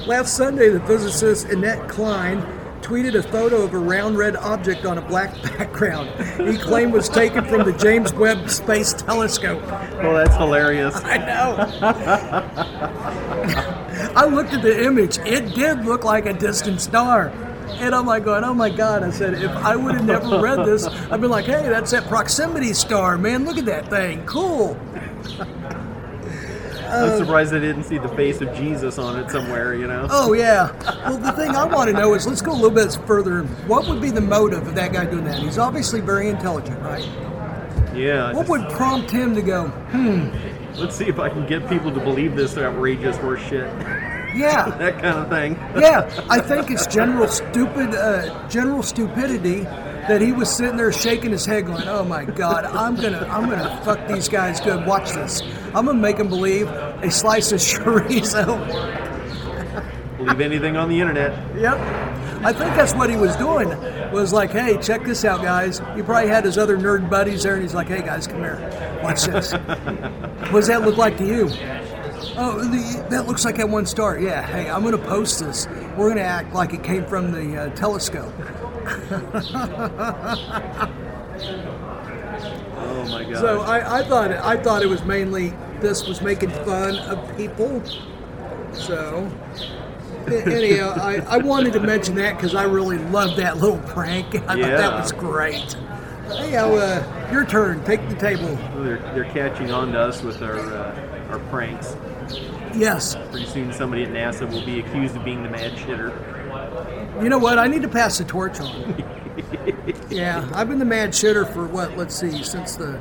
Last Sunday, the physicist Étienne Klein tweeted a photo of a round red object on a black background. He claimed was taken from the James Webb Space Telescope. Well, that's hilarious. I know. I looked at the image. It did look like a distant star. And I'm like going, oh my God. I said, if I would have never read this, I'd be like, hey, that's that proximity star, man. Look at that thing. Cool. I'm surprised I didn't see the face of Jesus on it somewhere, you know? Oh, yeah. Well, the thing I want to know is let's go a little bit further. What would be the motive of that guy doing that? He's obviously very intelligent, right? Yeah. What just- would prompt him to go, hmm, let's see if I can get people to believe this outrageous horse shit. yeah, that kind of thing. Yeah, I think it's general stupid, uh, general stupidity that he was sitting there shaking his head, going, "Oh my God, I'm gonna, I'm gonna fuck these guys good. Watch this. I'm gonna make them believe a slice of chorizo." Believe anything on the internet. Yep. I think that's what he was doing. Was like, "Hey, check this out, guys." He probably had his other nerd buddies there, and he's like, "Hey, guys, come here. Watch this. what does that look like to you?" Oh, the, that looks like that one star. Yeah. Hey, I'm going to post this. We're going to act like it came from the uh, telescope. Oh my god. So I, I thought it, I thought it was mainly this was making fun of people. So anyhow, I, I wanted to mention that because I really loved that little prank. I thought that was great. Anyhow, uh, your turn. Take the table. they're, they're catching on to us with our uh, our pranks. Yes. Pretty soon, somebody at NASA will be accused of being the mad shitter. You know what? I need to pass the torch on. yeah, I've been the mad shitter for what? Let's see, since the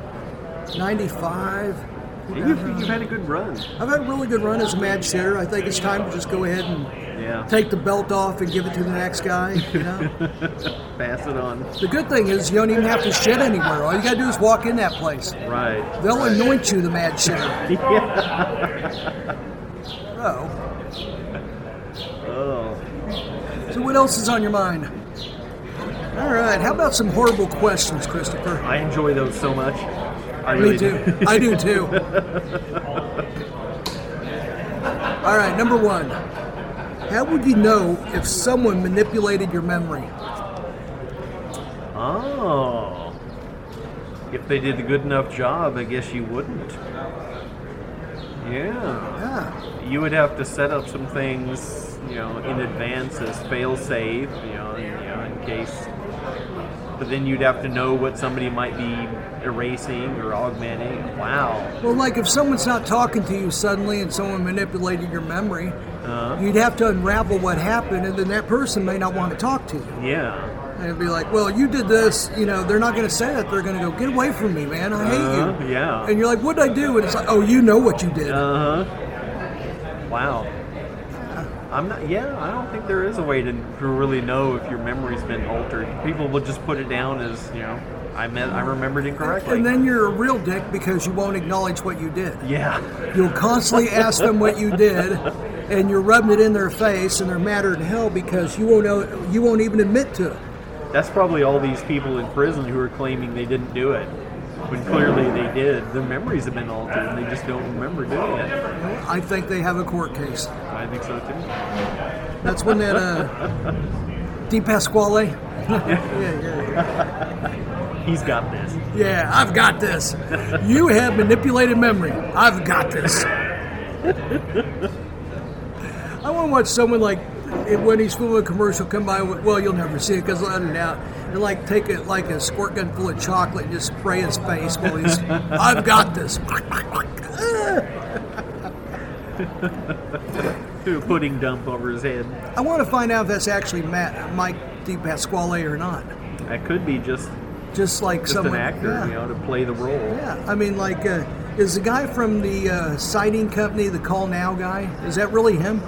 '95. You've, you've had a good run. I've had a really good run as a mad shitter. I think it's time to just go ahead and Yeah. take the belt off and give it to the next guy. You know. Pass it on. the good thing is you don't even have to shit anywhere. All you gotta do is walk in that place. Right. They'll anoint you the mad shitter. Yeah. Oh. Oh. So what else is on your mind? All right. How about some horrible questions, Christopher? I enjoy those so much. I Me really do. I do too. All right, number one. How would you know if someone manipulated your memory? Oh. If they did a good enough job, I guess you wouldn't. Yeah. Yeah. You would have to set up some things, you know, in advance as fail safe, you know, in, you know, in case. But then you'd have to know what somebody might be erasing or augmenting. Wow. Well, like if someone's not talking to you suddenly and someone manipulated your memory, Uh, you'd have to unravel what happened, and then that person may not want to talk to you. yeah. And it'd be like, well, you did this. You know, they're not going to say that. They're going to go, get away from me, man. I hate Uh, you. yeah. And you're like, what did I do? And it's like, oh, you know what you did. Uh huh. Wow. I'm not. Yeah, I don't think there is a way to, to really know if your memory's been altered. People will just put it down as you know. I meant I remembered incorrectly. and then you're a real dick because you won't acknowledge what you did. yeah. You'll constantly ask them what you did, and you're rubbing it in their face, and they're madder than hell because you won't know, you won't even admit to it. That's probably all these people in prison who are claiming they didn't do it, when clearly they did. Their memories have been altered, and they just don't remember doing it. I think they have a court case. I think so too. That's when that uh, Di Pasquale. yeah, yeah, yeah. He's got this. Yeah, I've got this. You have manipulated memory. I've got this. I want to watch someone like when he's filming a commercial come by. Well, you'll never see it because I'll edit it out. And like take it like a squirt gun full of chocolate and just spray his face while he's. I've got this. Do a pudding dump over his head. I want to find out if that's actually Matt, Mike Di Pasquale or not. That could be just Just like just someone. an actor, yeah. you know, to play the role. Yeah, I mean, like, uh, is the guy from the uh, siding company, the Call Now guy, is that really him?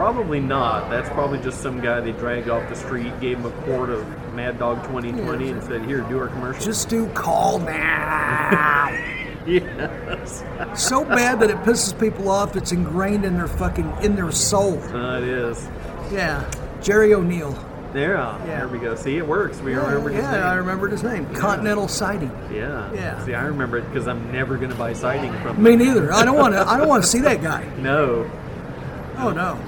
Probably not. That's probably just some guy they dragged off the street, gave him a quart of Mad Dog 2020, Yeah. and said, "Here, do our commercial." Just do call now. yes, so bad that it pisses people off. It's ingrained in their fucking in their soul. uh, it is. Yeah, Jerry O'Neill. There, Yeah. there we go. See, it works. We Yeah, remembered his yeah, name. I remembered his name. Continental Siding. Yeah. Yeah. See, I remember it because I'm never going to buy siding from. Me them. neither. I don't want to. I don't want to see that guy. No, Oh no.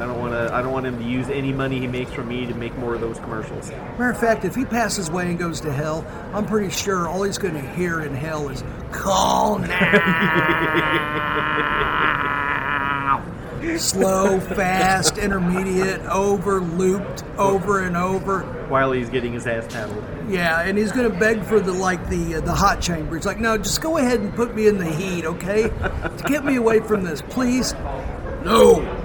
I don't want to. I don't want him to use any money he makes from me to make more of those commercials. Matter of fact, if he passes away and goes to hell, I'm pretty sure all he's going to hear in hell is "Call now." Slow, fast, intermediate, over, looped, over and over. While he's getting his ass paddled. Yeah, and he's going to beg for the like the uh, the hot chamber. He's like, "No, just go ahead and put me in the heat, okay? To get me away from this, please." No.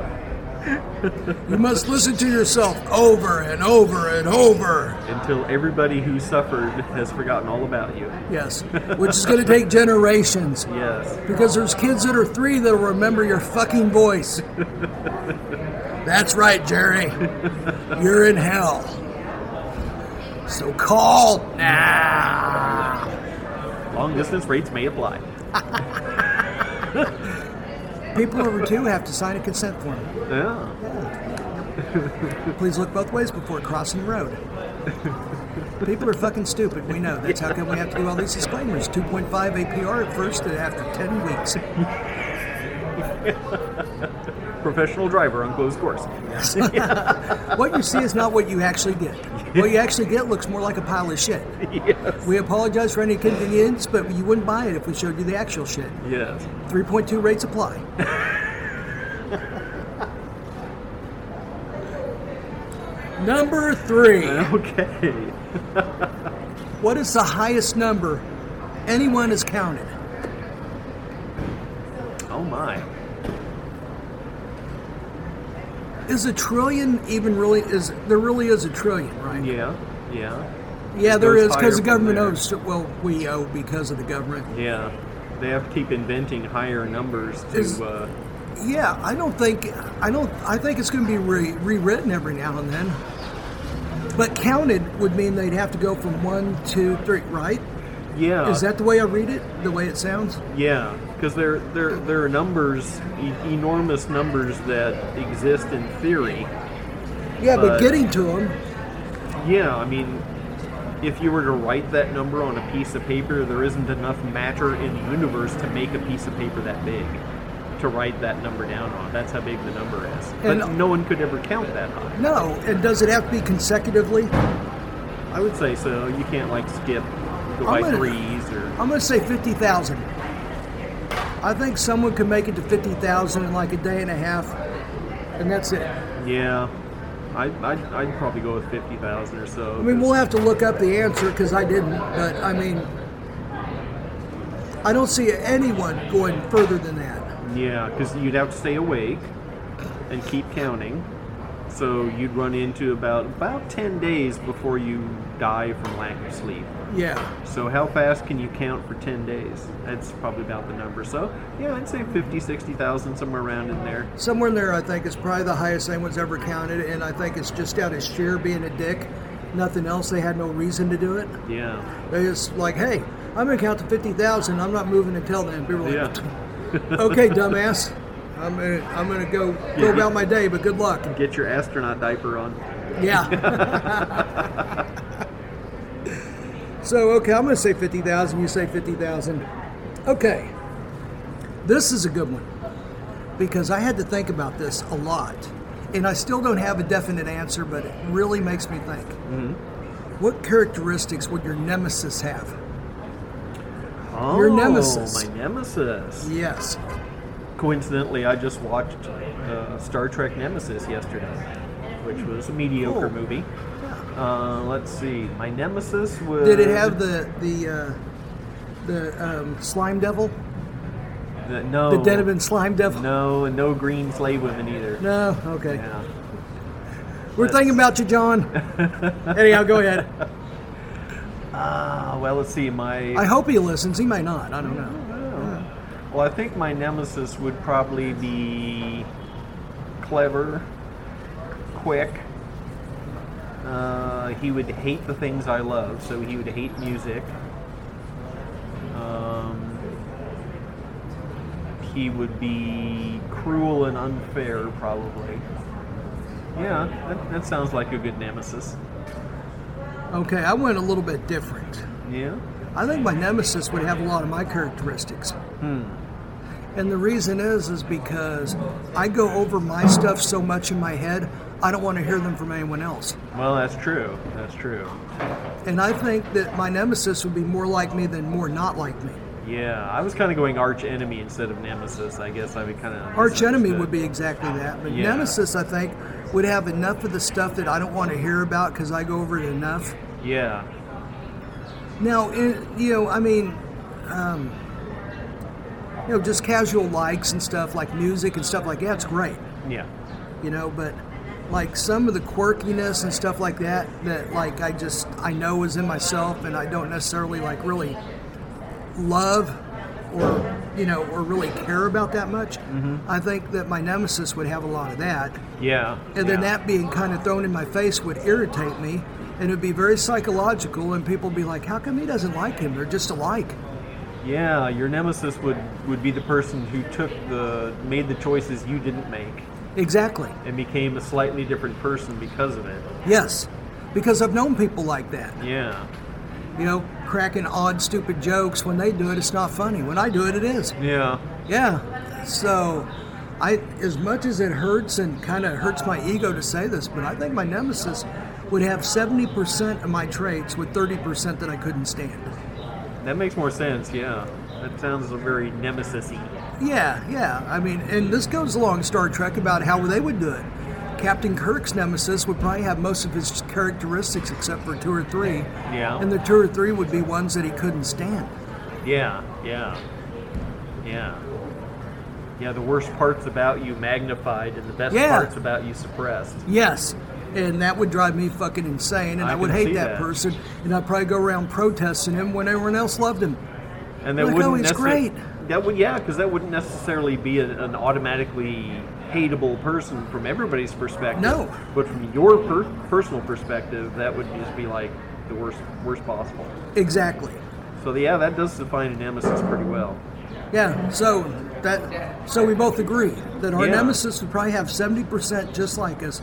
You must listen to yourself over and over and over. Until everybody who suffered has forgotten all about you. Yes, which is going to take generations. Yes. Because there's kids that are three that'll remember your fucking voice. That's right, Jerry. You're in hell. So call now. Long distance rates may apply. People over two have to sign a consent form. Yeah. Please look both ways before crossing the road. People are fucking stupid. We know. That's how come we have to do all these disclaimers. 2.5 APR at first, and after 10 weeks. Professional driver on closed course. What you see is not what you actually get. What you actually get looks more like a pile of shit. yes. We apologize for any inconvenience, but you wouldn't buy it if we showed you the actual shit. Yes. 3.2 rates apply. Number three. Okay. What is the highest number anyone has counted? Oh my. Is a trillion even really is there really is a trillion, right? Yeah. Yeah. Yeah, It there is because the government there. owes. Well, we owe because of the government. Yeah. They have to keep inventing higher numbers to. Is- uh, Yeah, I don't think I don't. I think it's going to be re- rewritten every now and then. But counted would mean they'd have to go from one, two, three, right? yeah. Is that the way I read it? The way it sounds? Yeah, because there, there, there are numbers, e- enormous numbers that exist in theory. Yeah, but, But- getting to them, Yeah, I mean, if you were to write that number on a piece of paper, there isn't enough matter in the universe to make a piece of paper that big to write that number down on. That's how big the number is. But And- no one could ever count that high. no. And does it have to be consecutively? I would say so. You can't like skip, go I'm by gonna- threes or. I'm going to say fifty thousand. I think someone could make it to fifty thousand in like a day and a half, and that's it. Yeah, I, I'd, I'd probably go with fifty thousand or so. I mean, we'll have to look up the answer because I didn't. But I mean, I don't see anyone going further than that. Yeah, because you'd have to stay awake and keep counting. So you'd run into about about ten days before you die from lack of sleep. Yeah. So how fast can you count for ten days? That's probably about the number. So yeah, I'd say 50, 60,000, somewhere around in there. Somewhere in there, I think, is probably the highest anyone's ever counted, and I think it's just out of sheer being a dick. Nothing else. They had no reason to do it. Yeah, They just like, hey, I'm gonna count to fifty thousand. I'm not moving until then. People like, yeah. okay, dumbass. I'm gonna, I'm gonna go go about my day, but good luck. Get your astronaut diaper on. Yeah. so okay, I'm gonna say fifty thousand. You say fifty thousand. Okay. This is a good one because I had to think about this a lot, and I still don't have a definite answer, but it really makes me think. What characteristics would your nemesis have? Oh, Your nemesis. my nemesis. Yes. Coincidentally, I just watched uh, Star Trek Nemesis yesterday, which was a mediocre Oh. movie. Uh, let's see. My nemesis was. Did it have the the uh, the um, slime devil? the, no The Denebian slime devil? No, and no green slave women either. No. Okay. Yeah. We're thinking about you, John. Anyhow, go ahead. Ah, well, let's see. My I hope he listens. He may not. I don't know. well, I think my nemesis would probably be clever, quick. Uh, he would hate the things I love, so he would hate music. Um, he would be cruel and unfair, probably. Yeah, that, that sounds like a good nemesis. Okay, I went a little bit different. Yeah? I think my nemesis would have a lot of my characteristics. Hmm. And the reason is, is because I go over my stuff so much in my head, I don't want to hear them from anyone else. Well, that's true. That's true. And I think that my nemesis would be more like me than more not like me. Yeah, I was kind of going arch enemy instead of nemesis. I guess I would kind of. Arch enemy would be exactly that, but Yeah. nemesis, I think, would have enough of the stuff that I don't want to hear about because I go over it enough. Yeah. Now, in, you know, I mean, um, you know, just casual likes and stuff like music and stuff like that's great, Yeah. you know, but like some of the quirkiness and stuff like that, that like I just, I know is in myself and I don't necessarily like really love or, you know, or really care about that much. Mm-hmm. I think that my nemesis would have a lot of that. Yeah. And then yeah. that being kind of thrown in my face would irritate me, and it would be very psychological. And people would be like, "How come he doesn't like him? They're just alike." Yeah, your nemesis would would be the person who took the made the choices you didn't make Exactly. and became a slightly different person because of it. Yes, because I've known people like that. Yeah. You know, cracking odd, stupid jokes. When they do it, it's not funny. When I do it, it is. Yeah. Yeah. So, I, as much as it hurts and kind of hurts my ego to say this, but I think my nemesis would have 70% of my traits with 30% that I couldn't stand. That makes more sense. Yeah. That sounds very nemesis-y. Yeah, yeah. I mean, and this goes along Star Trek about how they would do it. Captain Kirk's nemesis would probably have most of his characteristics except for two or three. Yeah. And the two or three would be ones that he couldn't stand. Yeah. Yeah. Yeah. Yeah, the worst parts about you magnified and the best Yeah. parts about you suppressed. Yes. And that would drive me fucking insane, and I, I would hate that, that. person, and I'd probably go around protesting him when everyone else loved him. And that Like, oh, wouldn't oh, necessa- great. That would yeah, because that wouldn't necessarily be a, an automatically hateable person from everybody's perspective. No. But from your per- personal perspective, that would just be like the worst worst possible. Exactly. So yeah, that does define a nemesis pretty well. Yeah. So that so we both agree that our Yeah. nemesis would probably have seventy percent just like us,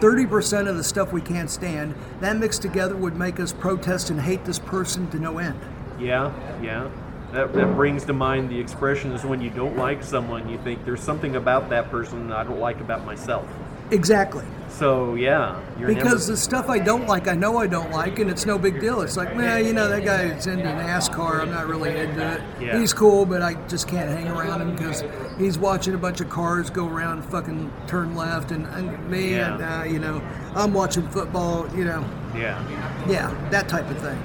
thirty percent of the stuff we can't stand. That mixed together would make us protest and hate this person to no end. Yeah, yeah. That, that brings to mind the expression is when you don't like someone, you think there's something about that person I don't like about myself. Exactly. So yeah, Because the stuff I don't like, I know I don't like, and it's no big deal. It's like, man, you know, that guy is into NASCAR. I'm not really into it. Yeah. He's cool, but I just can't hang around him because he's watching a bunch of cars go around and fucking turn left, and, and me, Yeah. and uh, you know, I'm watching football. You know, yeah, yeah, that type of thing.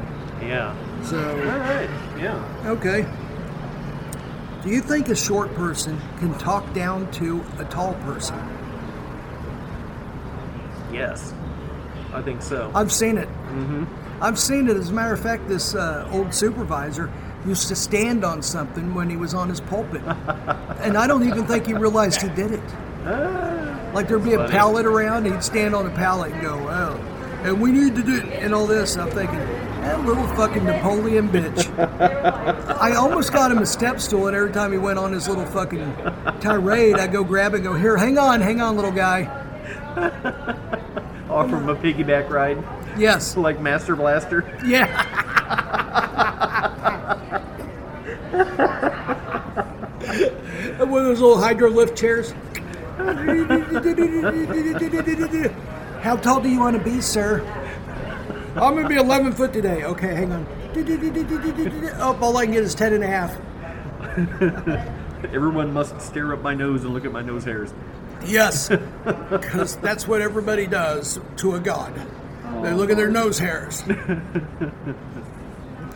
yeah. So, right, yeah. okay. Do you think a short person can talk down to a tall person? Yes, I think so. I've seen it. Mm-hmm. I've seen it. As a matter of fact, this uh, old supervisor used to stand on something when he was on his pulpit, and I don't even think he realized he did it. Like there'd be a pallet around, he'd stand on a pallet and go, "Oh, and we need to do," it. and all this. I'm thinking, that little fucking Napoleon bitch. I almost got him a step stool, and every time he went on his little fucking tirade, I go grab it and go, "Here, hang on, hang on, little guy." Offer him a piggyback ride, Yes. like Master Blaster. Yeah. One of those little hydro lift chairs. How tall do you want to be, sir? I'm going to be 11 foot today. Okay, hang on. Oh, all I can get is 10 and a half. Everyone must stare up my nose and look at my nose hairs. Yes, because that's what everybody does to a god. They look at their nose hairs.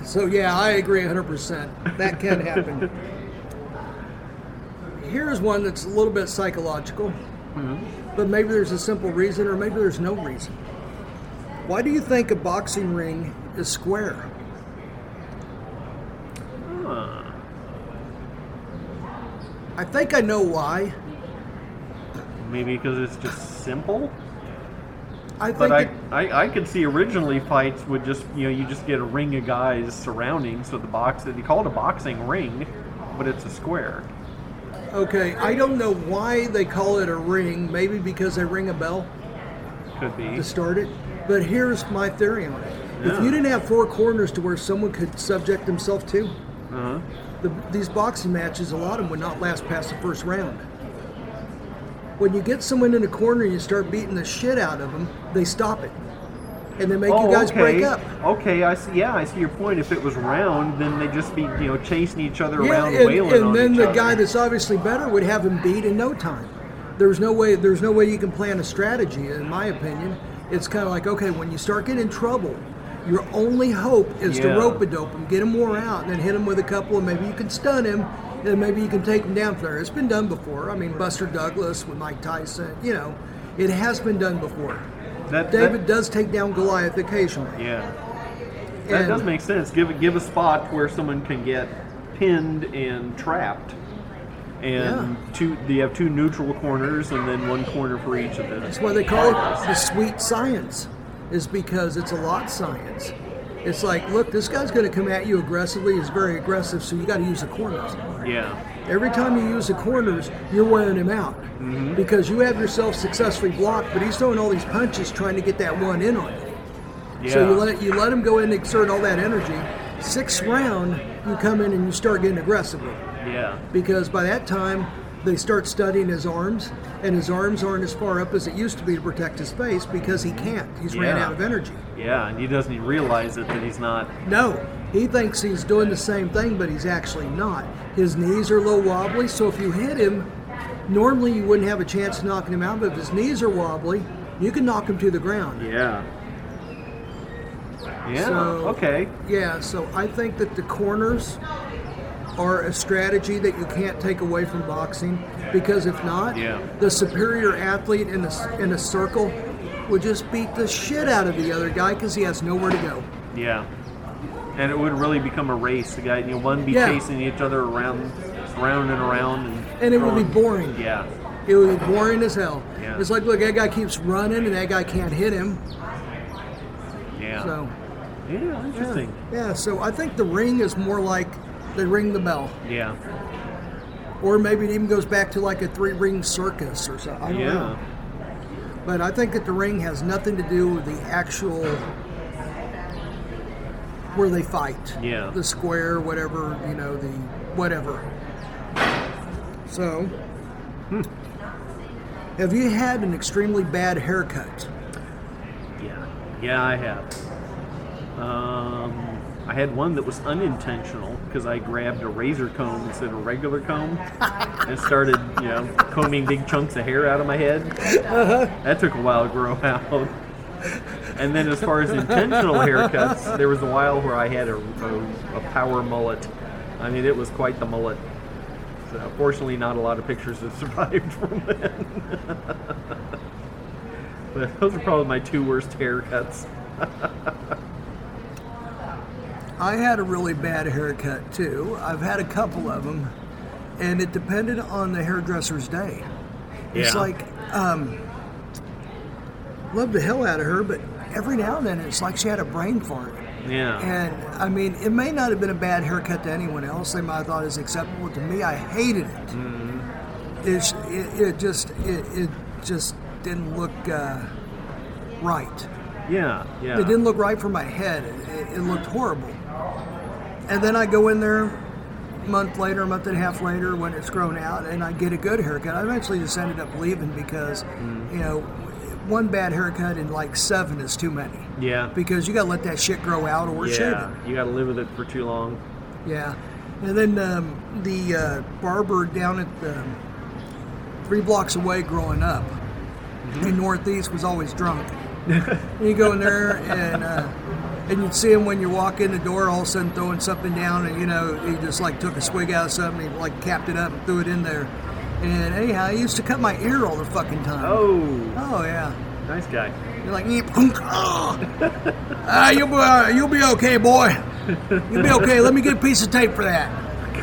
So, yeah, I agree 100%. That can happen. Here's one that's a little bit psychological, mm-hmm. but maybe there's a simple reason, or maybe there's no reason. Why do you think a boxing ring is square? I think I know why. Maybe because it's just simple. I think But I, it- I, I could see originally fights would just you know you just get a ring of guys surrounding so the box they call it a boxing ring, but it's a square. okay, I don't know why they call it a ring. Maybe because they ring a bell Could be. to start it. But here's my theory on it. If you didn't have four corners to where someone could subject themselves to, Uh-huh. the, these boxing matches, a lot of them would not last past the first round. When you get someone in a corner and you start beating the shit out of them, they stop it. And they make oh, you guys okay. break up. Okay, I see. Yeah, I see your point. If it was round, then they just be you know chasing each other Yeah, around, and, wailing and on then each the other. guy that's obviously better would have him beat in no time. There's no way. There's no way you can plan a strategy, in my opinion. It's kind of like okay, when you start getting in trouble, your only hope is to rope a dope him, get him wore out, and then hit him with a couple, and maybe you can stun him, and maybe you can take him down from there. It's been done before. I mean, Buster Douglas with Mike Tyson. You know, it has been done before. that, David that, does take down Goliath occasionally. yeah, that And- does make sense. Give give a spot where someone can get pinned and trapped. And two, you have two neutral corners, and then one corner for each of them. That's why they call it the sweet science, is because it's a lot science. It's like, look, this guy's going to come at you aggressively. He's very aggressive, so you got to use the corners. Yeah, Every time you use the corners, you're wearing him out Mm-hmm. because you have yourself successfully blocked, but he's throwing all these punches trying to get that one in on you. yeah. So you let you let him go in and exert all that energy. Sixth round, you come in and you start getting aggressively yeah, because by that time they start studying his arms, and his arms aren't as far up as it used to be to protect his face because he can't. He's ran out of energy. yeah, and he doesn't even realize it that he's not. No, he thinks he's doing the same thing, but he's actually not. His knees are a little wobbly, so if you hit him, normally you wouldn't have a chance of knocking him out, but if his knees are wobbly, you can knock him to the ground. Yeah. Yeah. So- okay. Yeah, so I think that the corners are a strategy that you can't take away from boxing because if not, Yeah. the superior athlete in a, in a circle would just beat the shit out of the other guy because he has nowhere to go. Yeah. And it would really become a race. The guy, you know, one be Yeah. chasing each other around, around and around, and And it would be boring. Yeah. It would be boring as hell. Yeah. It's like, look, that guy keeps running and that guy can't hit him. Yeah. So, yeah. yeah. Interesting. yeah, so I think the ring is more like they ring the bell. Yeah. Or maybe it even goes back to like a three ring circus or something. I don't Yeah. know. But I think that the ring has nothing to do with the actual where they fight. Yeah. The square, whatever, you know, the whatever. So, Hmm. have you had an extremely bad haircut? Yeah. Yeah, I have. Um, I had one that was unintentional because I grabbed a razor comb instead of a regular comb and started, you know, combing big chunks of hair out of my head. Uh-huh. That took a while to grow out. And then, as far as intentional haircuts, there was a while where I had a, a, a power mullet. I mean, it was quite the mullet. So, fortunately, not a lot of pictures have survived from then. but those are probably my two worst haircuts. I had a really bad haircut too. I've had a couple of them, and it depended on the hairdresser's day. It's Yeah. like, um, love the hell out of her, but every now and then it's like she had a brain fart. Yeah. And I mean, it may not have been a bad haircut to anyone else. They might have thought it was acceptable. To me, I hated it. Mm-hmm. It's, it, it just it, it just didn't look uh, right. yeah. Yeah. It didn't look right for my head. It, it looked horrible. And then I go in there a month later, a month and a half later, when it's grown out, and I get a good haircut. I eventually just ended up leaving because, Mm. you know, one bad haircut in like seven is too many. Yeah. Because you got to let that shit grow out or shave Yeah. it. You got to live with it for too long. Yeah. And then um, the uh, barber down at the three blocks away growing up Mm-hmm. in Northeast was always drunk. you go in there and uh, and you'd see him when you walk in the door, all of a sudden throwing something down, and you know he just like took a swig out of something, he like capped it up and threw it in there. And anyhow, he used to cut my ear all the fucking time. Oh, Oh yeah. nice guy. You're like, "Eep, hunk, ah, Ah, you'll be, uh, you'll be okay, boy. You'll be okay. Let me get a piece of tape for that.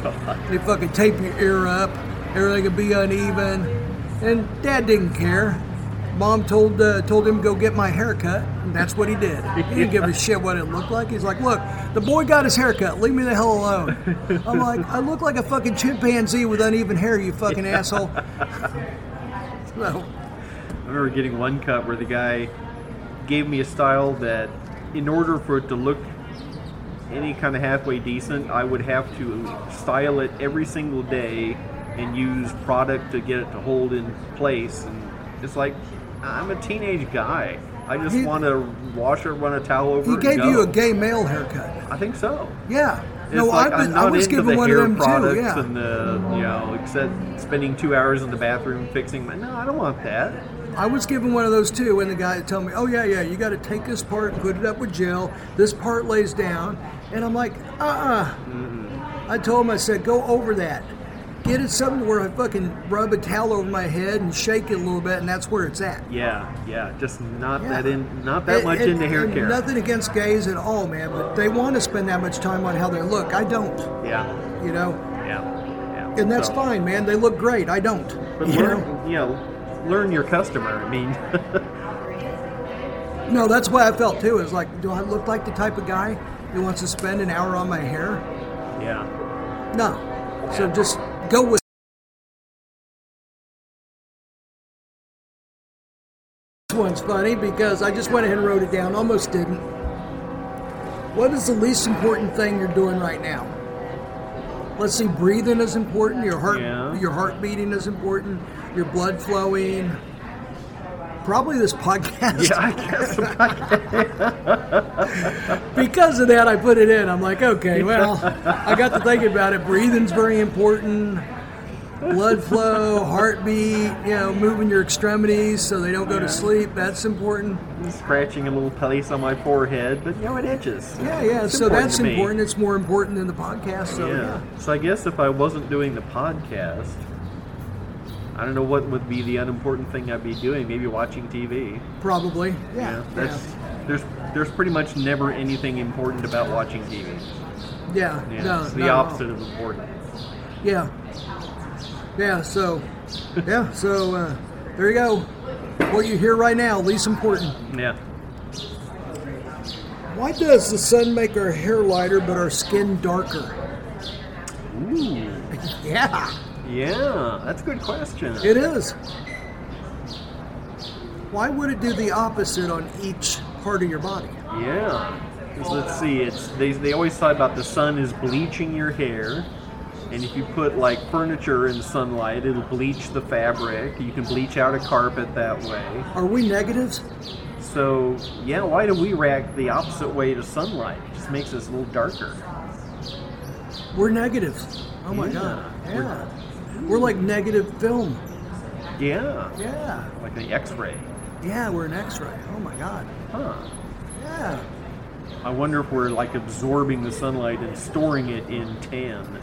God. They fucking tape your ear up. Everything will be uneven. And Dad didn't care. Mom told uh, told him to go get my haircut, and that's what he did. He didn't give a shit what it looked like. He's like, "Look, the boy got his haircut. Leave me the hell alone." I'm like, "I look like a fucking chimpanzee with uneven hair, you fucking asshole." so, I remember getting one cut where the guy gave me a style that, in order for it to look any kind of halfway decent, I would have to style it every single day and use product to get it to hold in place. And it's like, I'm a teenage guy. I just He- want to wash or run a towel over he it gave go. you a gay male haircut. I think so. Yeah. It's no, like I was, I'm I not was into given the one hair of them too. products Yeah. and the you know, except spending two hours in the bathroom fixing my. No, I don't want that. I was given one of those too, and the guy told me, "Oh yeah, yeah, you got to take this part and put it up with gel. This part lays down." And I'm like, "Uh-uh." Mm-hmm. I told him, I said, "Go over that. Get it something where I fucking rub a towel over my head and shake it a little bit, and that's where it's at." Yeah, yeah, just not Yeah. that in, not that much and- into hair care. Nothing against gays at all, man, but they want to spend that much time on how they look. I don't, Yeah, you know, yeah, yeah. and that's So- fine, man. They look great. I don't. But you learn, know? you know, learn your customer. I mean, No, that's why I felt too. Is like, do I look like the type of guy who wants to spend an hour on my hair? yeah, No. So just go with. This one's funny because I just went ahead and wrote it down. Almost didn't. What is the least important thing you're doing right now? Let's see. Breathing is important. Your heart, Yeah. your heart beating is important. Your blood flowing. Probably this podcast. yeah. I guess. because of that, I put it in. I'm like, okay, well, I got to think about it. Breathing's very important. Blood flow, heartbeat, you know, moving your extremities so they don't go Yeah. to sleep. That's important. Scratching a little place on my forehead, but you know it itches. Yeah, yeah. It's so that's important. It's more important than the podcast. So yeah. yeah. So I guess if I wasn't doing the podcast, I don't know what would be the unimportant thing I'd be doing. Maybe watching TV. probably. Yeah, Yeah. that's there's there's pretty much never anything important about watching TV. Yeah. Yeah, No, it's the opposite of important. Yeah. Yeah. So, yeah. So uh, there you go. What you hear right now, least important. Yeah. Why does the sun make our hair lighter but our skin darker? Ooh. Yeah, Yeah, that's a good question. it is. Why would it do the opposite on each part of your body? Yeah. let's see, it's they, they always thought about the sun is bleaching your hair. And if you put like furniture in sunlight, it'll bleach the fabric. You can bleach out a carpet that way. Are we negatives? So yeah, why do we react the opposite way to sunlight? It just makes us a little darker. We're negatives. Oh my Yeah. god. Yeah. We're like negative film. Yeah. Yeah. Like the X-ray. Yeah, we're an X-ray. Oh my god. Huh. Yeah. I wonder if we're like absorbing the sunlight and storing it in tan.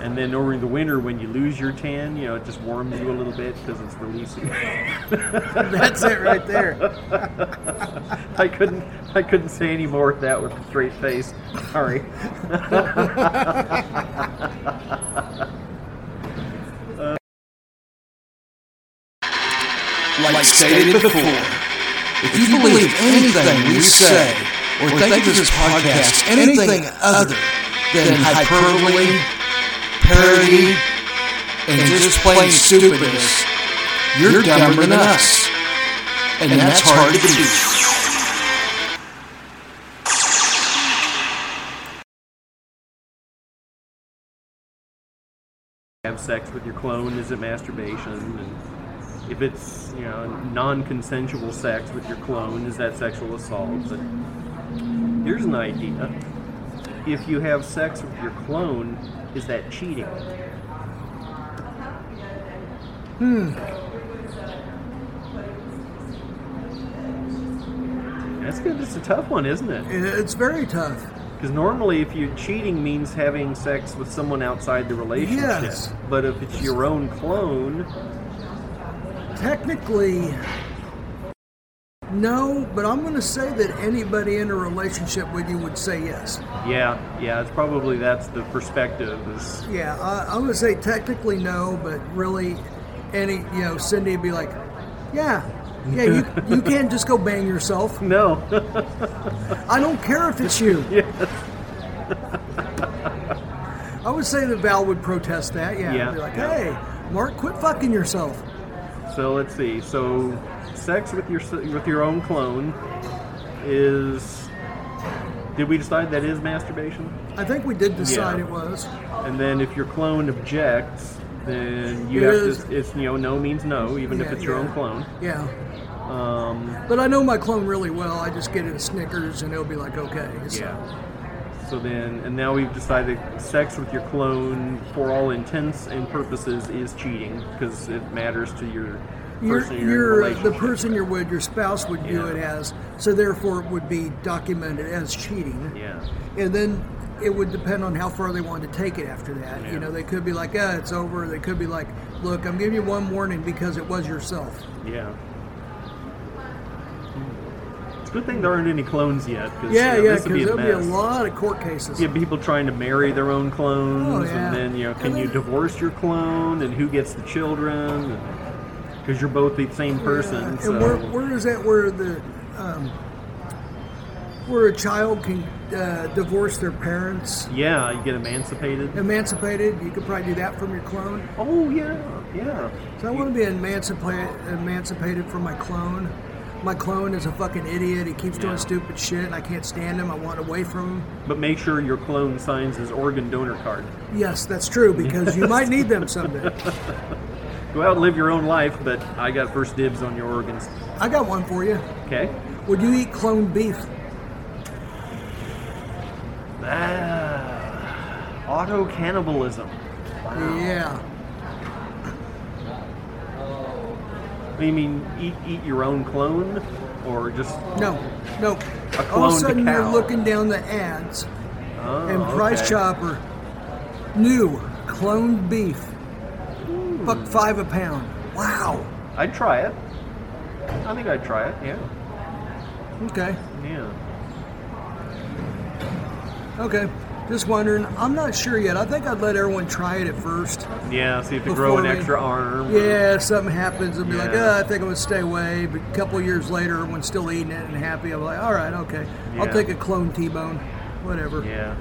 And then during the winter, when you lose your tan, you know, it just warms you a little bit because it's releasing. That's it right there. I couldn't, I couldn't say any more of that with a straight face. Sorry. Like stated before, if you believe anything we say or think this podcast anything other than hyperbole, parody, and just plain stupidness, you're dumber than us. And that's hard to believe. Have sex with your clone is it masturbation? And if it's you know non-consensual sex with your clone, is that sexual assault? But here's an idea: if you have sex with your clone, is that cheating? Hmm. That's good. It's a tough one, isn't it? It's very tough. Because normally, if you're cheating means having sex with someone outside the relationship. Yes. But if it's your own clone, Technically, no, but I'm going to say that anybody in a relationship with you would say yes. yeah, yeah, it's probably that's the perspective. Is Yeah, I, I'm going to say technically no, but really, any you know, Cindy would be like, "Yeah, yeah, you you can't just go bang yourself. No. I don't care if it's you." I would say that Val would protest that. Yeah, Yeah, be like, yeah. "Hey, Mark, quit fucking yourself." So let's see. So, sex with your with your own clone is. Did we decide that is masturbation? I think we did decide Yeah. it was. And then if your clone objects, then you It have is- to. It's you know no means no, even if it's your yeah. own clone. Yeah. Um, But I know my clone really well. I just get it Snickers and it'll be like, okay. So, yeah. So then, and now we've decided sex with your clone, for all intents and purposes, is cheating because it matters to your person you're, you're the person you're with, your spouse would view Yeah. it as, so therefore it would be documented as cheating. Yeah. And then it would depend on how far they wanted to take it after that. Yeah. You know, they could be like, ah, it's over. They could be like, look, I'm giving you one warning because it was yourself. Yeah. Good thing there aren't any clones yet. Cause, Yeah, you know, yeah, because be a there'll be a lot of court cases. You have people trying to marry their own clones, Oh, yeah. and then you know, can And you divorce your clone, and who gets the children? Because you're both the same person. Yeah, so And where, where is that where the um, where a child can uh, divorce their parents, yeah, you get emancipated. emancipated? You could probably do that from your clone. Oh yeah, yeah. So I want to be emancipated, emancipated from my clone. My clone is a fucking idiot. He keeps Yeah. doing stupid shit, and I can't stand him. I want away from him. But make sure your clone signs his organ donor card. Yes, that's true because you might need them someday. Go out and live your own life, but I got first dibs on your organs. I got one for you. Okay. Would you eat clone beef? Ah, auto cannibalism. Yeah. You mean eat eat your own clone, or just No, no. A All of a sudden, you're looking down the ads, oh, and Price okay. Chopper, new cloned beef, hmm. buck five a pound. Wow. I'd try it. I think I'd try it. Yeah. Okay. Yeah. Okay. Just wondering. I'm not sure yet. I think I'd let everyone try it at first. Yeah. See if they grow an we- extra arm. Yeah, if something happens, I'll be like, oh, I think I'm gonna stay away. But a couple years later, everyone's still eating it and happy. I'm like, all right, okay, I'll take a clone T-bone, whatever. Yeah.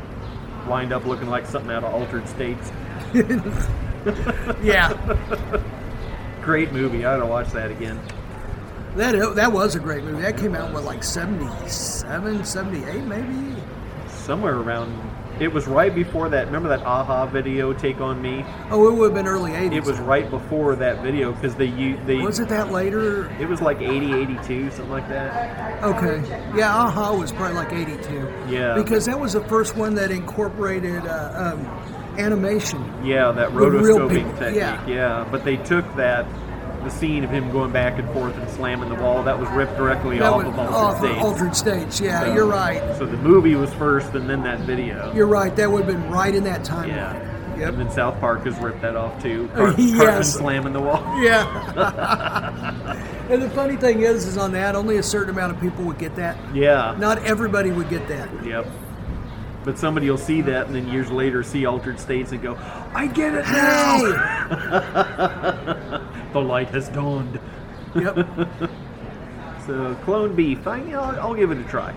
Wind up looking like something out of Altered States. Yeah, Great movie. I gotta watch that again. that that was a great movie. That came out what like 77, 78 maybe. Somewhere around. It was right before that. Remember that a-ha video, "Take on Me"? Oh, it would have been early 80s. It was right before that video because they they. Was it that later? It was like 80, 82, something like that. Okay. Yeah, a-ha was probably like 82. Yeah. Because that was the first one that incorporated uh, um, animation. Yeah, that rotoscoping technique. yeah. Yeah. but they took that, the scene of him going back and forth and slamming the wall. That was ripped directly That off was of Altered off States. Altered States. Yeah, So- you're right. So the movie was first, and then that video. You're right. That would have been right in that timeline. yeah. Yep. And then South Park has ripped that off too. Yes. Cartman slamming the wall. Yeah. and the funny thing is, is on that, only a certain amount of people would get that. Yeah. Not everybody would get that. Yep. But somebody will see that and then years later see Altered States and go, I get it now! The light has dawned. yep. So, clone beef. I, you know, I'll give it a try.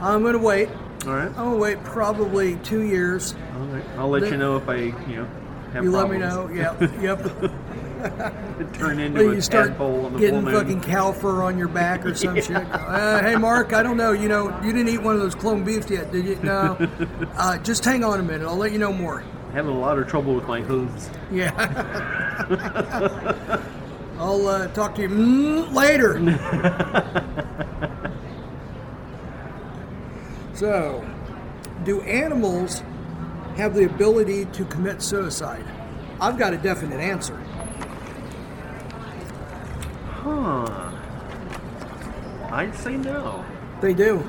I'm gonna wait. All right. I'm gonna wait probably two years. All right. I'll let you know if I, you know, have You let me know. Yep. Yep. Turn into you start tadpole on the getting fucking cow fur on your back or some shit. Uh, hey, Mark, I don't know. You know, you didn't eat one of those clone beefs yet, did you? No. Uh, just hang on a minute. I'll let you know more. Having a lot of trouble with my hooves. Yeah. I'll uh, talk to you mm, later. so, do animals have the ability to commit suicide? I've got a definite answer. Huh. I'd say no. They do.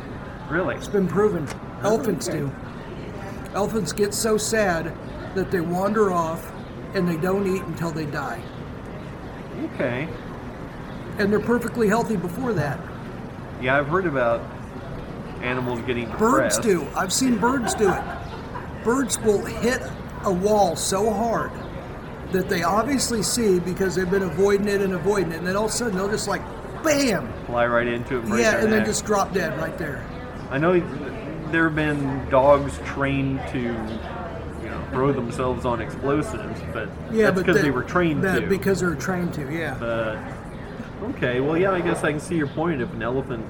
Really? It's been proven. Elephants do. Elephants get so sad that they wander off and they don't eat until they die. Okay. And they're perfectly healthy before that. Yeah, I've heard about animals getting Birds depressed. do. I've seen birds do it. Birds will hit a wall so hard that they obviously see because they've been avoiding it and avoiding it, and then all of a sudden they'll just like, bam, Fly right into it. yeah, and then just drop dead right there. I know there have been dogs trained to, you know, throw themselves on explosives, but Yeah, that's because that- they were trained that to. Because they were trained to, yeah. But okay, well, yeah, I guess I can see your point. If an elephant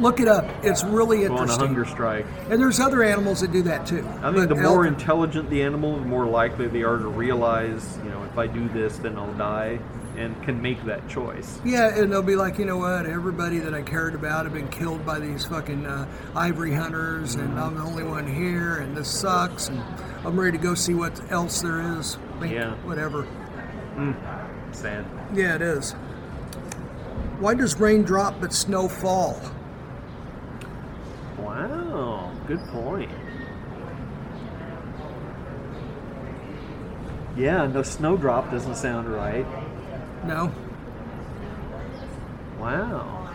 Look it up. It's really go on a interesting. hunger strike, And there's other animals that do that too. I think But the more elephant- intelligent the animal, the more likely they are to realize, you know, if I do this, then I'll die, and can make that choice. Yeah, and they'll be like, you know what? Everybody that I cared about have been killed by these fucking uh, ivory hunters, and I'm the only one here, and this sucks, and I'm ready to go see what else there is. Yeah. Whatever. Sad. Yeah, it is. Why does rain drop but snow fall? Good point. Yeah, no snowdrop doesn't sound right. No. Wow.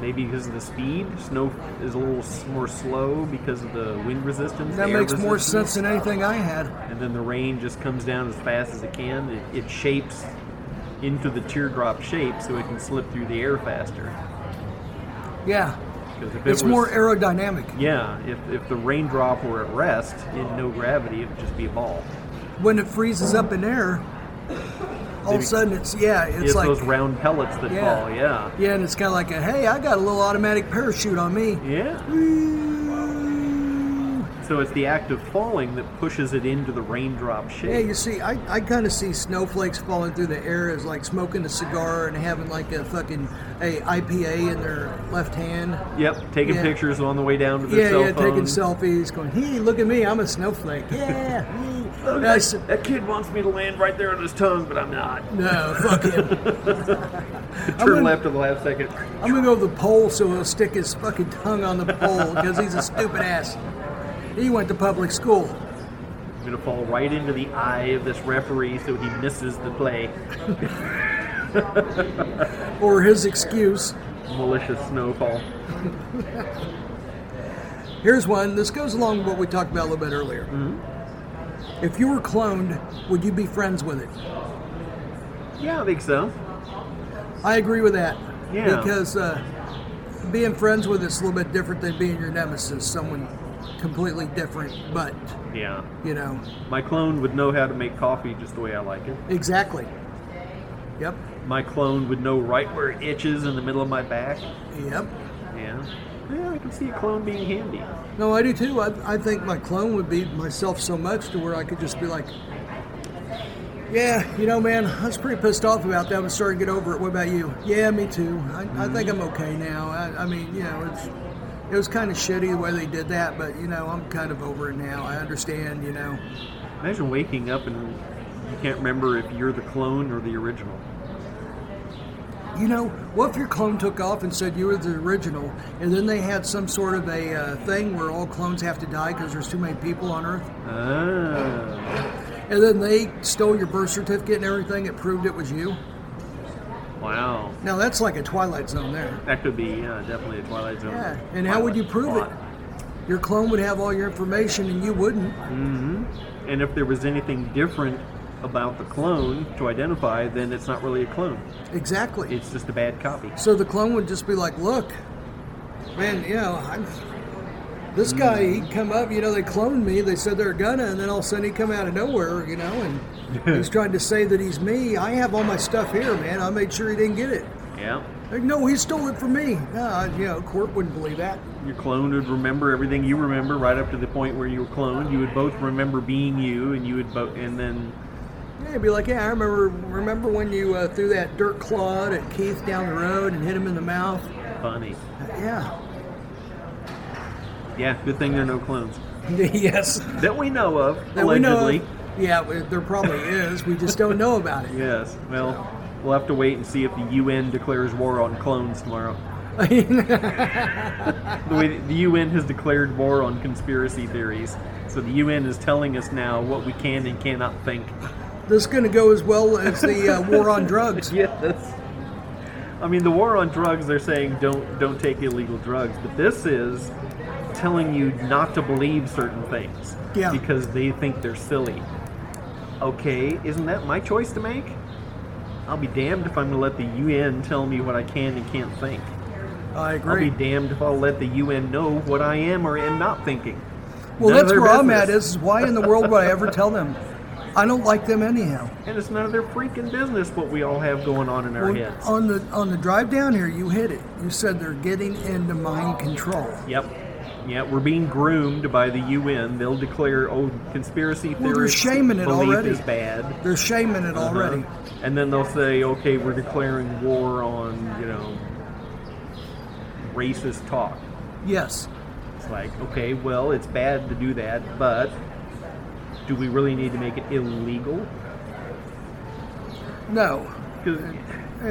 Maybe because of the speed, snow is a little more slow because of the wind resistance. That makes more sense than anything I had. And then the rain just comes down as fast as it can. It, it shapes into the teardrop shape so it can slip through the air faster. Yeah. 'Cause if it It's was- more aerodynamic. Yeah, if, if the raindrop were at rest in no gravity, it would just be a ball. When it freezes up in air, all of a sudden it's, yeah, it's, It's like. those round pellets that Yeah. fall, yeah. Yeah, and it's kind of like a, hey, I got a little automatic parachute on me. Yeah. So it's the act of falling that pushes it into the raindrop shape. Yeah, you see, I, I kind of see snowflakes falling through the air as like smoking a cigar and having like a fucking a IPA in their left hand. Yep, taking Yeah. pictures on the way down to their Yeah, cell yeah, phone. taking selfies, going, hey, look at me, I'm a snowflake. Yeah. me." Oh, look, I that, that kid wants me to land right there on his tongue, but I'm not. no, fuck him. Turn gonna- left at the last second. I'm gonna go to the pole so he'll stick his fucking tongue on the pole because he's a stupid ass. He went to public school. I'm gonna fall right into the eye of this referee so he misses the play. Or his excuse. Malicious snowfall. Here's one. This goes along with what we talked about a little bit earlier. If you were cloned, would you be friends with it? Yeah, I think so. I agree with that. Yeah. Because uh, being friends with it's a little bit different than being your nemesis, someone completely different. But Yeah. you know, My clone would know how to make coffee just the way I like it. exactly. Yep. My clone would know right where it itches in the middle of my back. Yep. Yeah. Yeah, I can see a clone being handy. No, I do too. I, I think my clone would be myself so much to where I could just be like, yeah, you know, man, I was pretty pissed off about that. I'm starting to get over it. What about you? Yeah, me too. I, I think mm-hmm. I'm okay now. I, I mean, you know, it's it was kind of shitty the way they did that, but you know, I'm kind of over it now. I understand, you know. Imagine waking up and you can't remember if you're the clone or the original. You know, what if your clone took off and said you were the original, and then they had some sort of a uh, thing where all clones have to die because there's too many people on Earth, Ah. and then they stole your birth certificate and everything that proved it was you? Wow. Now that's like a Twilight Zone there. That could be yeah, definitely a Twilight Zone. Yeah, and how would you prove it? Your clone would have all your information and you wouldn't. Mm-hmm. And if there was anything different about the clone to identify, then it's not really a clone. Exactly. It's just a bad copy. So the clone would just be like, look, man, you know, I'm, this guy, he'd come up, you know, they cloned me, they said they're gonna, and then all of a sudden he'd come out of nowhere, you know, and he's trying to say that he's me. I have all my stuff here, man. I made sure he didn't get it. Yeah. Like, no, he stole it from me. No, you know, court wouldn't believe that. Your clone would remember everything you remember right up to the point where you were cloned. You would both remember being you, and you would both, and then Yeah, he'd be like, yeah, I remember. Remember when you uh, threw that dirt clod at Keith down the road and hit him in the mouth? funny. Yeah. Yeah, good thing there are no clones yes. that we know of. That we allegedly. know of. Yeah, there probably is. We just don't know about it. Yes. Well, we'll have to wait and see if the UN declares war on clones tomorrow. The way the UN has declared war on conspiracy theories, so the UN is telling us now what we can and cannot think. this is going to go as well as the uh, war on drugs. Yes. I mean, the war on drugs, they're saying don't don't take illegal drugs, but this is telling you not to believe certain things Yeah. because they think they're silly. Okay, isn't that my choice to make? I'll be damned if I'm going to let the UN tell me what I can and can't think. I agree. I'll be damned if I'll let the UN know what I am or am not thinking. well, None that's where I'm at. Is, is why in the world would I ever tell them? I don't like them anyhow. And it's none of their freaking business what we all have going on in our Well, heads. on the on the drive down here, you hit it. You said they're getting into mind control. Yep. Yeah, we're being groomed by the UN. They'll declare, oh, conspiracy Well, they're shaming it already. is bad. They're shaming it already. Uh-huh. And then they'll say, okay, we're declaring war on, you know, racist talk. Yes. It's like, okay, well, it's bad to do that, but do we really need to make it illegal? No. Because Uh,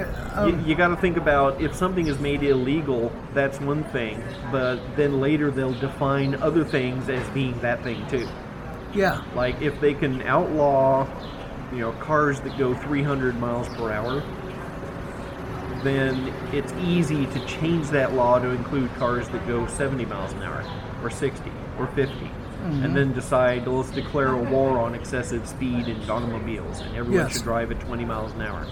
you, um, you got to think about if something is made illegal, that's one thing, but then later they'll define other things as being that thing too. yeah. Like if they can outlaw, you know, cars that go 300 miles per hour, then it's easy to change that law to include cars that go 70 miles an hour, or 60, or 50, and then decide let's declare a war on excessive speed in automobiles, and everyone Yes. should drive at 20 miles an hour.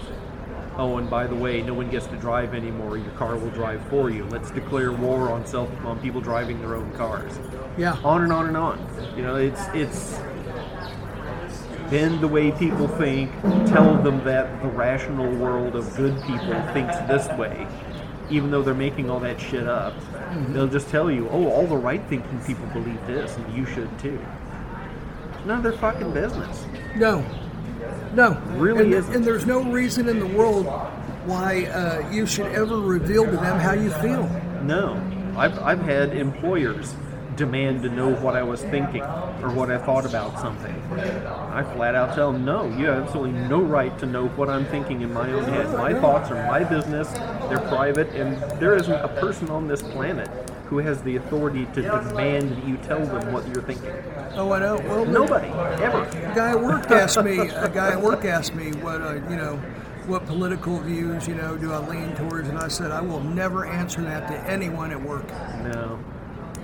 Oh, and by the way, no one gets to drive anymore. Your car will drive for you. Let's declare war on self on people driving their own cars Yeah. on and on and on. You know, it's it's bend the way people think, tell them that the rational world of good people thinks this way, even though they're making all that shit up. Mm-hmm. They'll just tell you, oh, all the right thinking people believe this, and you should too. None of their fucking business. No. No. Really and, isn't. and there's no reason in the world why uh, you should ever reveal to them how you feel. No, I've, I've had employers demand to know what I was thinking or what I thought about something. I flat out tell them, no, you have absolutely no right to know what I'm thinking in my own head. My thoughts are my business, they're private, and there isn't a person on this planet who has the authority to demand that you tell them what you're thinking. Oh, I know. Well, Nobody, ever. A guy at work asked me. A guy at work asked me what uh, you know, what political views you know do I lean towards, and I said I will never answer that to anyone at work No.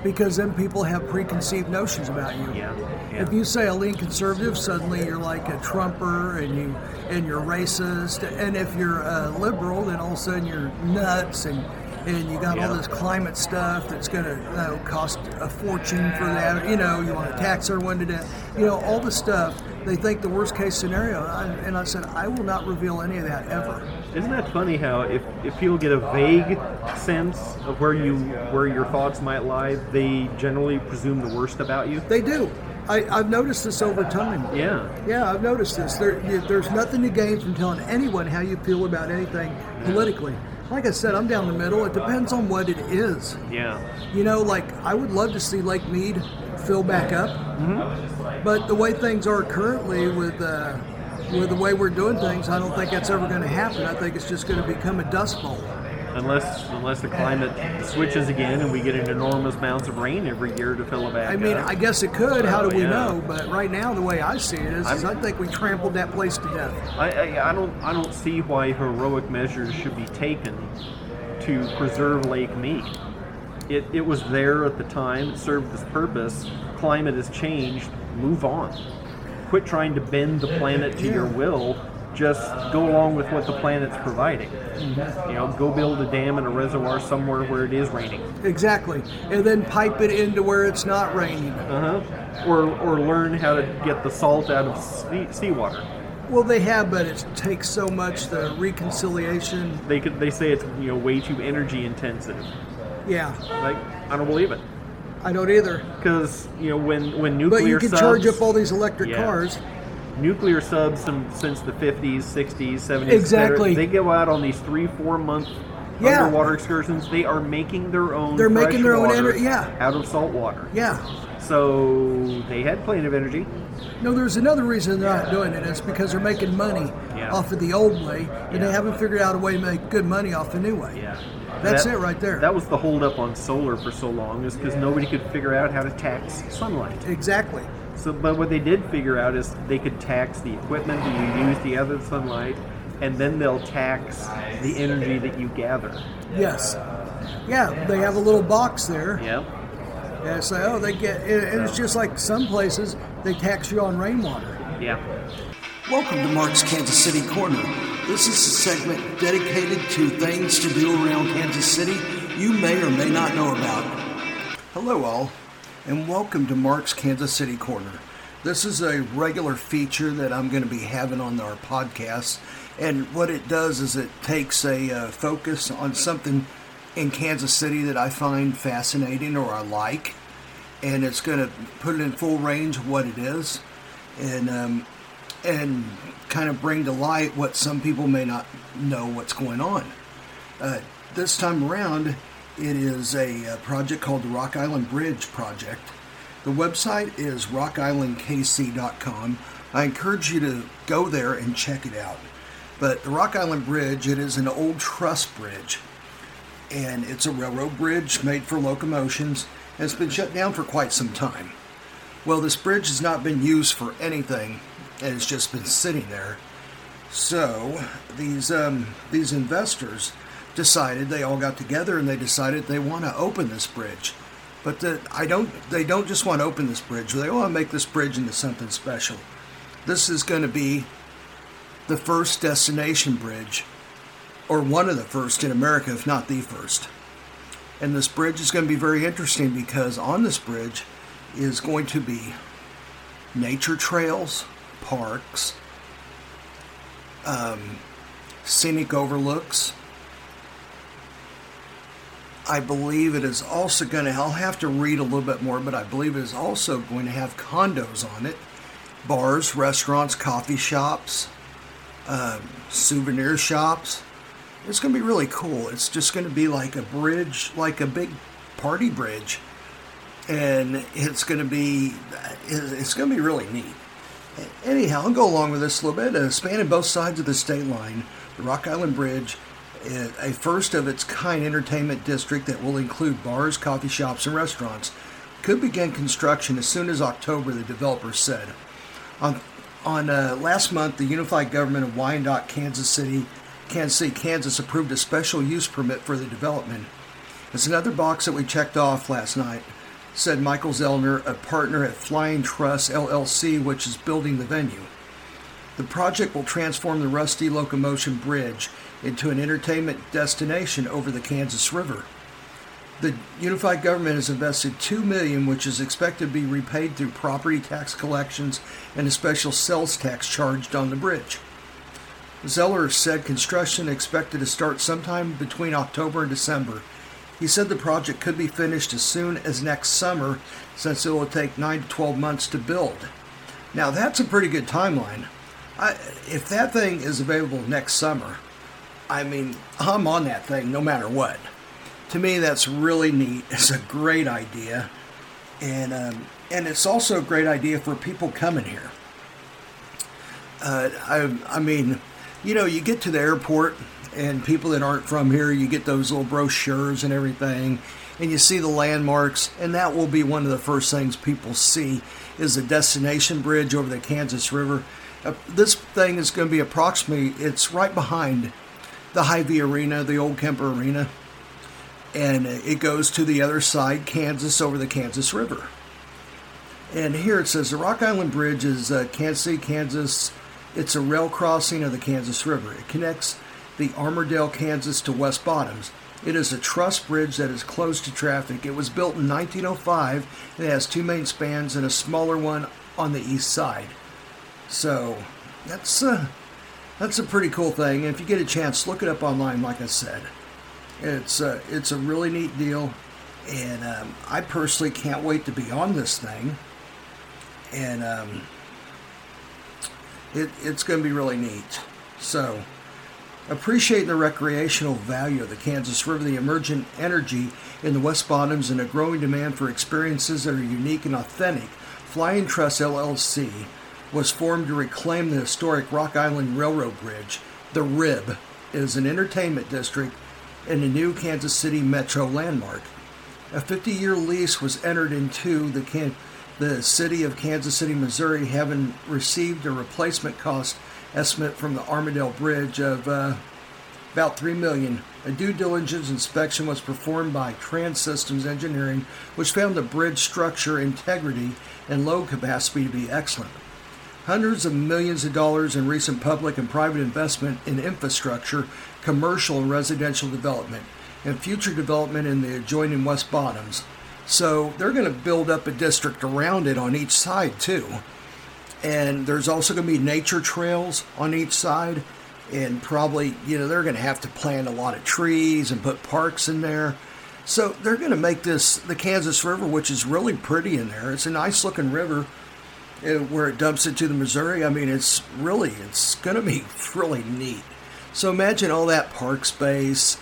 because then people have preconceived notions about you. Yeah. yeah. If you say I lean conservative, suddenly you're like a Trumper and you and you're racist. And if you're a liberal, then all of a sudden you're nuts and and you got all this climate stuff that's going to you know, cost a fortune for that. You know, you want to tax everyone to death. You know, all the stuff. They think the worst case scenario. I, and I said I will not reveal any of that ever. Isn't that funny how if, if people get a vague sense of where you where your thoughts might lie, they generally presume the worst about you? They do. I, I've noticed this over time. Yeah. Yeah, I've noticed this. There, there's nothing to gain from telling anyone how you feel about anything politically. Like I said, I'm down the middle. It depends on what it is. Yeah. You know, like I would love to see Lake Mead fill back up, Mm-hmm. but the way things are currently with uh, with the way we're doing things, I don't think that's ever going to happen. I think it's just going to become a dust bowl. Unless unless the climate switches again and we get an enormous amounts of rain every year to fill it back I mean, up. I guess it could. How do we Yeah. know? But right now, the way I see it is, is I think we trampled that place to death. I, I, I don't I don't see why heroic measures should be taken to preserve Lake Mead. It, it was there at the time, it served its purpose. Climate has changed, move on. Quit trying to bend the planet to your will. Just go along with what the planet's providing. You know, go build a dam and a reservoir somewhere where it is raining. Exactly. And then pipe it into where it's not raining. Uh huh. Or, or learn how to get the salt out of sea, seawater. Well, they have, but it takes so much the reconciliation. They could they say it's you know way too energy intensive. Yeah, Like I don't believe it. I don't either. because you know when when nuclear. But you can subs, charge up all these electric Yeah. cars. Nuclear subs some, since the 50s 60s 70s Exactly. they go out on these three four month Yeah. underwater excursions they are making their own They're making their own energy. yeah. out of salt water Yeah. so they had plenty of energy No, there's another reason they're not doing it. It's because they're making money Yeah. off of the old way, and Yeah. they haven't figured out a way to make good money off the new way. yeah That's That- it right there. that was the holdup on solar for so long is because nobody could figure out how to tax sunlight Exactly. So, but what they did figure out is they could tax the equipment that you use to gather the sunlight, and then they'll tax the energy that you gather. Yes. Yeah, they have a little box there. Yep. And say, oh, they get, and and it's just like some places they tax you on rainwater. Yeah. Welcome to Mark's Kansas City Corner. This is a segment dedicated to things to do around Kansas City you may or may not know about. Hello, all, and welcome to Mark's Kansas City Corner. This is a regular feature that I'm going to be having on our podcast, and what it does is it takes a uh, focus on something in Kansas City that I find fascinating or I like, and it's going to put it in full range of what it is, and um, and kind of bring to light what some people may not know what's going on. Uh, this time around, it is a, a, project called the Rock Island Bridge Project. The website is rockislandkc.com. I encourage you to go there and check it out. But the Rock Island Bridge, it is an old truss bridge, and it's a railroad bridge made for locomotions, and it's been shut down for quite some time. Well, this bridge has not been used for anything, and it's just been sitting there. So these um, these investors decided they all got together and they decided they want to open this bridge. But the, I don't. They don't just want to open this bridge. They want to make this bridge into something special. This is going to be the first destination bridge, or one of the first in America, if not the first. And this bridge is going to be very interesting because on this bridge is going to be nature trails, parks, um, scenic overlooks. I believe it is also going to, I'll have to read a little bit more, but I believe it is also going to have condos on it bars, restaurants, coffee shops, um, souvenir shops. It's going to be really cool. It's just going to be like a bridge, like a big party bridge. And it's going to be, it's going to be really neat. Anyhow, I'll go along with this a little bit. Uh, spanning both sides of the state line, the Rock Island Bridge, a first of its kind entertainment district that will include bars, coffee shops, and restaurants, could begin construction as soon as October, the developer said. On, on uh, last month, the unified government of Wyandotte, Kansas City, Kansas City, Kansas approved a special use permit for the development. It's another box that we checked off last night said Michael Zellner, a partner at Flying Truss LLC, which is building the venue. The project will transform the Rusty Locomotion Bridge into an entertainment destination over the Kansas River. The unified government has invested 2 million which is expected to be repaid through property tax collections and a special sales tax charged on the bridge. Zeller said construction expected to start sometime between October and December he said the project could be finished as soon as next summer since it will take 9 to 12 months to build. Now, that's a pretty good timeline. I, if that thing is available next summer, I mean, I'm on that thing no matter what. To me, that's really neat. It's a great idea. And, um, and it's also a great idea for people coming here. Uh, I, I mean, you know, you get to the airport and people that aren't from here, you get those little brochures and everything, and you see the landmarks, and that will be one of the first things people see is the destination bridge over the Kansas River. Uh, this thing is going to be approximately, it's right behind the Hy-Vee Arena, the old Kemper Arena, and it goes to the other side, Kansas, over the Kansas River. And here it says the Rock Island Bridge is uh, Kansas City, Kansas. It's a rail crossing of the Kansas River. It connects the Armourdale, Kansas to West Bottoms. It is a truss bridge that is closed to traffic. It was built in 1905 and it has two main spans and a smaller one on the east side. So that's a, uh, that's a pretty cool thing. And if you get a chance, look it up online. Like I said, it's uh, it's a really neat deal, and um, I personally can't wait to be on this thing. And um, it, it's going to be really neat. So Appreciating the recreational value of the Kansas River, the emergent energy in the West Bottoms, and a growing demand for experiences that are unique and authentic, Flying Truss LLC was formed to reclaim the historic Rock Island Railroad Bridge. The RIB is an entertainment district and a new Kansas City metro landmark. A 50 year lease was entered into the, Can- the city of Kansas City, Missouri, having received a replacement cost estimate from the Armourdale Bridge of uh, about 3 million. A due diligence inspection was performed by TranSystems Engineering, which found the bridge structure integrity and load capacity to be excellent. Hundreds of millions of dollars in recent public and private investment in infrastructure, commercial and residential development, and future development in the adjoining West Bottoms. So they're going to build up a district around it on each side too. And there's also going to be nature trails on each side. And probably, you know, they're going to have to plant a lot of trees and put parks in there. So they're going to make this the Kansas River, which is really pretty in there. It's a nice looking river where it dumps into the Missouri. I mean, it's really, it's going to be really neat. So imagine all that park space.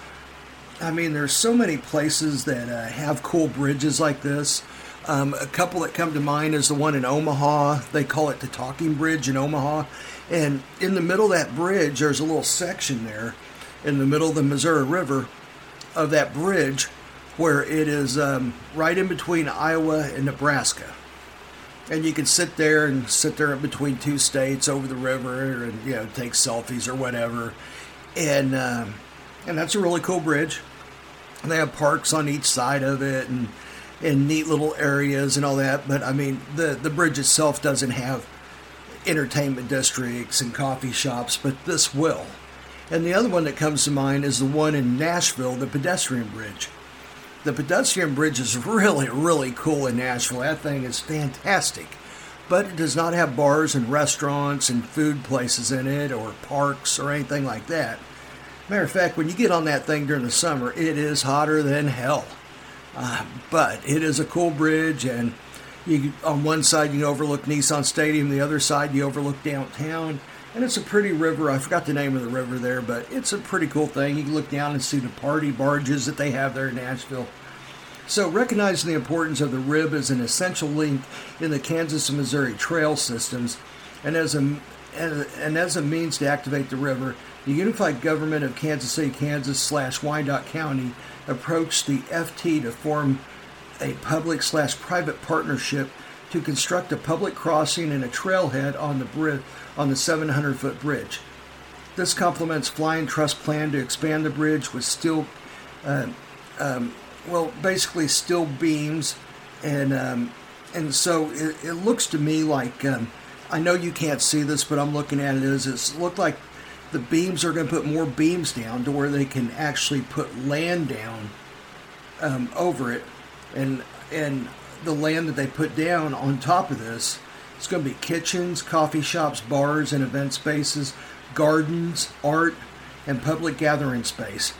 I mean, there's so many places that uh, have cool bridges like this. Um, a couple that come to mind is the one in Omaha. They call it the Talking Bridge in Omaha. And in the middle of that bridge, there's a little section there in the middle of the Missouri River of that bridge where it is um, right in between Iowa and Nebraska. And you can sit there and sit there between two states over the river and, you know, take selfies or whatever. And, um, and that's a really cool bridge. And they have parks on each side of it and, and neat little areas and all that. But I mean, the, the bridge itself doesn't have entertainment districts and coffee shops, but this will. And the other one that comes to mind is the one in Nashville, the pedestrian bridge. The pedestrian bridge is really, really cool in Nashville. That thing is fantastic. But it does not have bars and restaurants and food places in it or parks or anything like that. Matter of fact, when you get on that thing during the summer, it is hotter than hell. Uh, but it is a cool bridge, and you on one side you overlook Nissan Stadium, the other side you overlook downtown, and it's a pretty river. I forgot the name of the river there, but it's a pretty cool thing. You can look down and see the party barges that they have there in Nashville. So, recognizing the importance of the rib as an essential link in the Kansas and Missouri trail systems, and as a and as a means to activate the river, the unified government of Kansas City, Kansas slash Wyandotte County approached the FT to form a public slash private partnership to construct a public crossing and a trailhead on the bridge on the 700 foot bridge. This complements Flying Truss plan to expand the bridge with steel, uh, um, well, basically steel beams, and um, and so it, it, looks to me like um, I know you can't see this, but I'm looking at it as it looked like the beams are going to put more beams down to where they can actually put land down um, over it, and and the land that they put down on top of this it's going to be kitchens, coffee shops, bars, and event spaces, gardens, art, and public gathering space.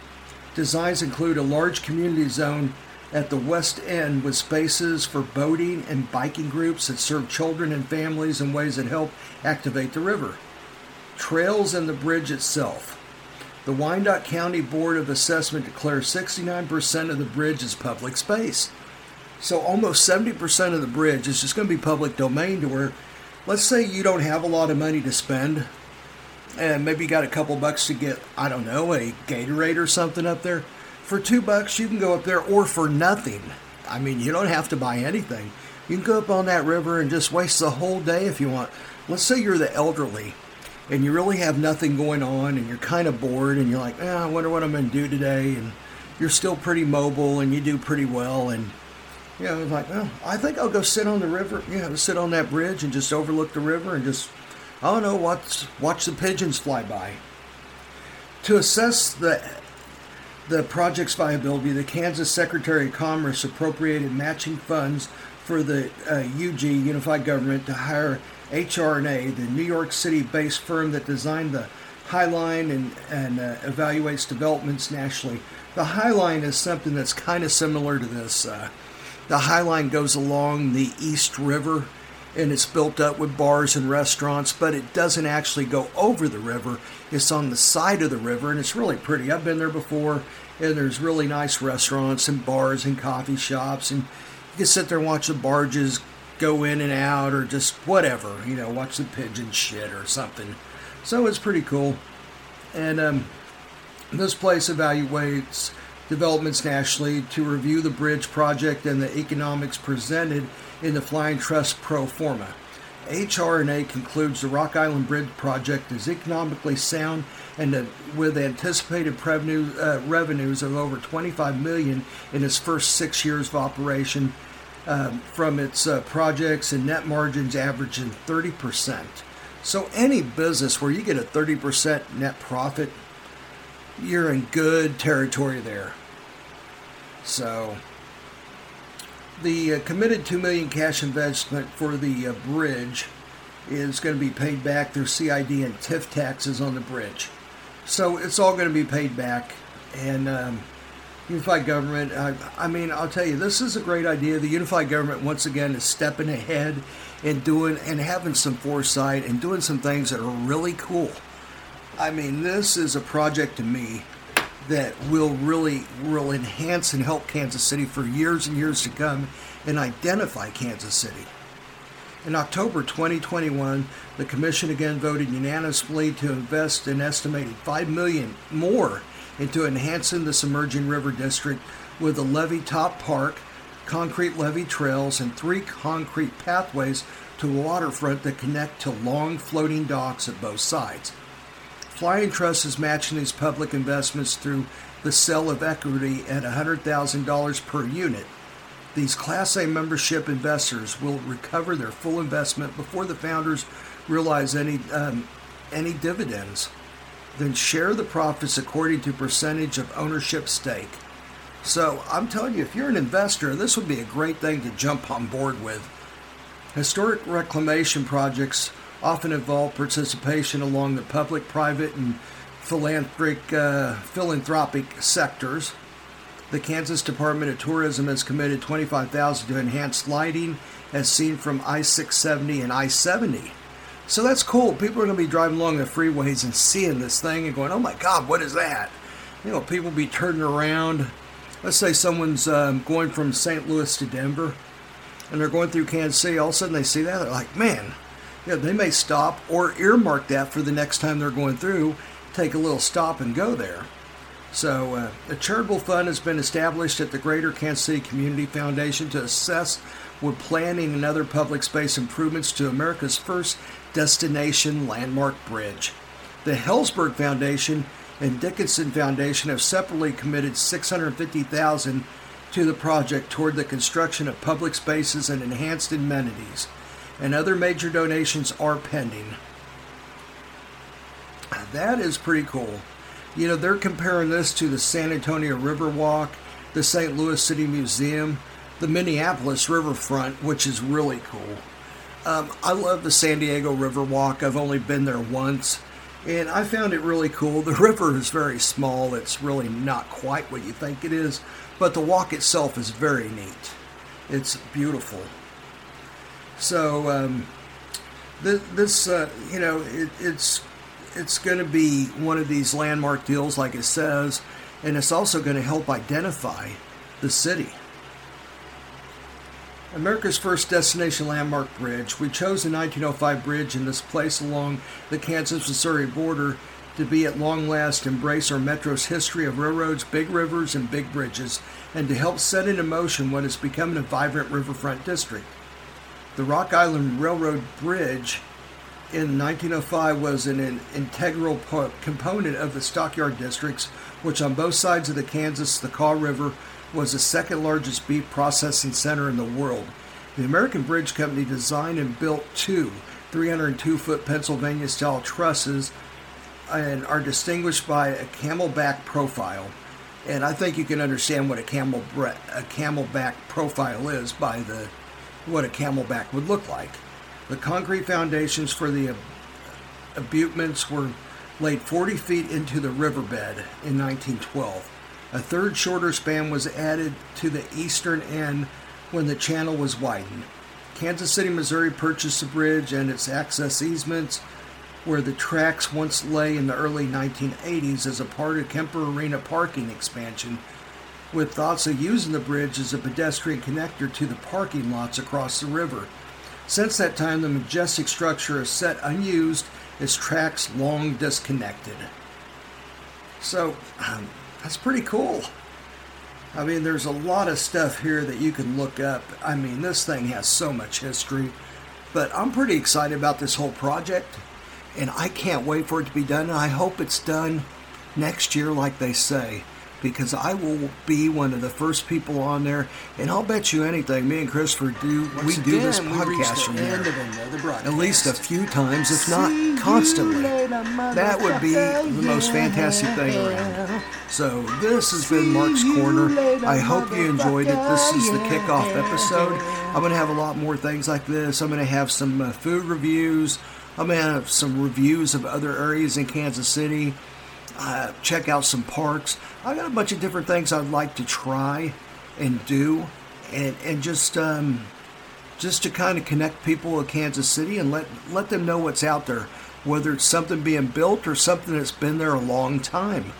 Designs include a large community zone at the west end with spaces for boating and biking groups that serve children and families in ways that help activate the river. Trails and the bridge itself. The Wyandotte County Board of Assessment declares 69% of the bridge as public space. So almost 70% of the bridge is just going to be public domain to where, let's say you don't have a lot of money to spend, and maybe you got a couple bucks to get, I don't know, a Gatorade or something up there. For two bucks, you can go up there, or for nothing. I mean, you don't have to buy anything. You can go up on that river and just waste the whole day if you want. Let's say you're the elderly and you really have nothing going on and you're kind of bored and you're like, eh, I wonder what I'm going to do today. And you're still pretty mobile and you do pretty well. And you know, I was like, well, I think I'll go sit on the river, you know, sit on that bridge and just overlook the river and just, I don't know, watch, watch the pigeons fly by. To assess the the project's viability, the Kansas Secretary of Commerce appropriated matching funds for the uh, UG Unified Government to hire HR&A, the New York City-based firm that designed the High Line and, and uh, evaluates developments nationally. The High Line is something that's kind of similar to this. Uh, the High Line goes along the East River and it's built up with bars and restaurants, but it doesn't actually go over the river. It's on the side of the river and it's really pretty. I've been there before and there's really nice restaurants and bars and coffee shops and you can sit there and watch the barges go in and out or just whatever, you know, watch the pigeons shit or something. So it's pretty cool. And um, this place evaluates developments nationally to review the bridge project and the economics presented in the Flying Truss pro forma. HR&A concludes the Rock Island Bridge project is economically sound and with anticipated revenue, uh, revenues of over 25 million in its first six years of operation, um, from its uh, projects and net margins averaging 30 percent. So, any business where you get a 30% net profit, you're in good territory there. So, the uh, committed 2 million cash investment for the uh, bridge is going to be paid back through CID and TIF taxes on the bridge. So it's all going to be paid back. And um, unified government, I, I, mean, I'll tell you, this is a great idea. The unified government, once again, is stepping ahead and doing and having some foresight and doing some things that are really cool. I mean, this is a project to me that will really will enhance and help Kansas City for years and years to come and identify Kansas City. In October 2021, the commission again voted unanimously to invest an estimated 5 million more into enhancing this emerging river district with a levee top park, concrete levee trails, and three concrete pathways to waterfront that connect to long floating docks at both sides. Flying Truss is matching these public investments through the sale of equity at $100,000 per unit these Class A membership investors will recover their full investment before the founders realize any um, any dividends. Then share the profits according to percentage of ownership stake. So I'm telling you, if you're an investor, this would be a great thing to jump on board with. Historic reclamation projects often involve participation along the public, private, and philanthropic, uh, philanthropic sectors. The Kansas Department of Tourism has committed 25,000 to enhance lighting as seen from I-670 and I-70. So that's cool. People are going to be driving along the freeways and seeing this thing and going, "Oh my God, what is that?" You know, people be turning around. Let's say someone's um, going from St. Louis to Denver, and they're going through Kansas City. All of a sudden, they see that they're like, "Man." Yeah, they may stop or earmark that for the next time they're going through. Take a little stop and go there. So, uh, a charitable fund has been established at the Greater Kansas City Community Foundation to assess with planning and other public space improvements to America's first destination landmark bridge. The Helzberg Foundation and Dickinson Foundation have separately committed 650,000 to the project toward the construction of public spaces and enhanced amenities, and other major donations are pending. That is pretty cool. You know, they're comparing this to the San Antonio Riverwalk, the St. Louis City Museum, the Minneapolis Riverfront, which is really cool. Um, I love the San Diego Riverwalk. I've only been there once, and I found it really cool. The river is very small, it's really not quite what you think it is, but the walk itself is very neat. It's beautiful. So, um, th- this, uh, you know, it, it's it's going to be one of these landmark deals, like it says, and it's also going to help identify the city. America's first destination landmark bridge. We chose the 1905 bridge in this place along the Kansas Missouri border to be at long last embrace our metro's history of railroads, big rivers, and big bridges, and to help set into motion what is becoming a vibrant riverfront district. The Rock Island Railroad Bridge in 1905 was an, integral component of the stockyard districts, which on both sides of the Kansas, the Kaw River, was the second largest beef processing center in the world. The American Bridge Company designed and built two 302 foot Pennsylvania style trusses and are distinguished by a camelback profile. And I think you can understand what a camel a camelback profile is by the what a camelback would look like. The concrete foundations for the abutments were laid 40 feet into the riverbed in 1912. A third shorter span was added to the eastern end when the channel was widened. Kansas City, Missouri purchased the bridge and its access easements where the tracks once lay in the early 1980s as a part of Kemper Arena parking expansion, with thoughts of using the bridge as a pedestrian connector to the parking lots across the river. Since that time, the majestic structure is set unused, its tracks long disconnected. So, um, that's pretty cool. I mean, there's a lot of stuff here that you can look up. I mean, this thing has so much history. But I'm pretty excited about this whole project, and I can't wait for it to be done. And I hope it's done next year, like they say. Because I will be one of the first people on there, and I'll bet you anything. Me and Christopher do we do this Again, we reached podcast from there of another broadcast. at least a few times, if not constantly. That would be the most fantastic thing around. So this has been Mark's Corner. I hope you enjoyed it. This is the kickoff episode. I'm going to have a lot more things like this. I'm going to have some uh, food reviews. I'm going to have some reviews of other areas in Kansas City. Uh, check out some parks. I got a bunch of different things I'd like to try and do, and and just um, just to kind of connect people with Kansas City and let let them know what's out there, whether it's something being built or something that's been there a long time.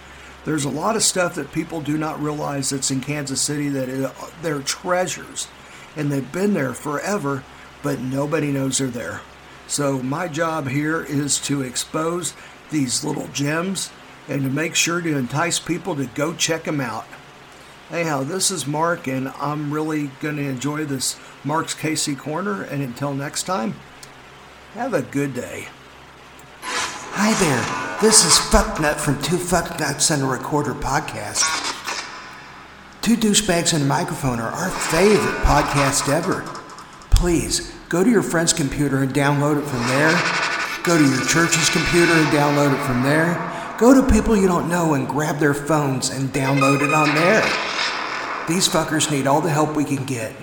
There's a lot of stuff that people do not realize that's in Kansas City that it, they're treasures, and they've been there forever, but nobody knows they're there. So my job here is to expose these little gems and to make sure to entice people to go check them out. Anyhow, this is Mark, and I'm really going to enjoy this Mark's Casey Corner. And until next time, have a good day. Hi there, this is Fucknut from Two Fucknuts and a Recorder podcast. Two Douchebags and a Microphone are our favorite podcast ever. Please go to your friend's computer and download it from there. Go to your church's computer and download it from there. Go to people you don't know and grab their phones and download it on there. These fuckers need all the help we can get.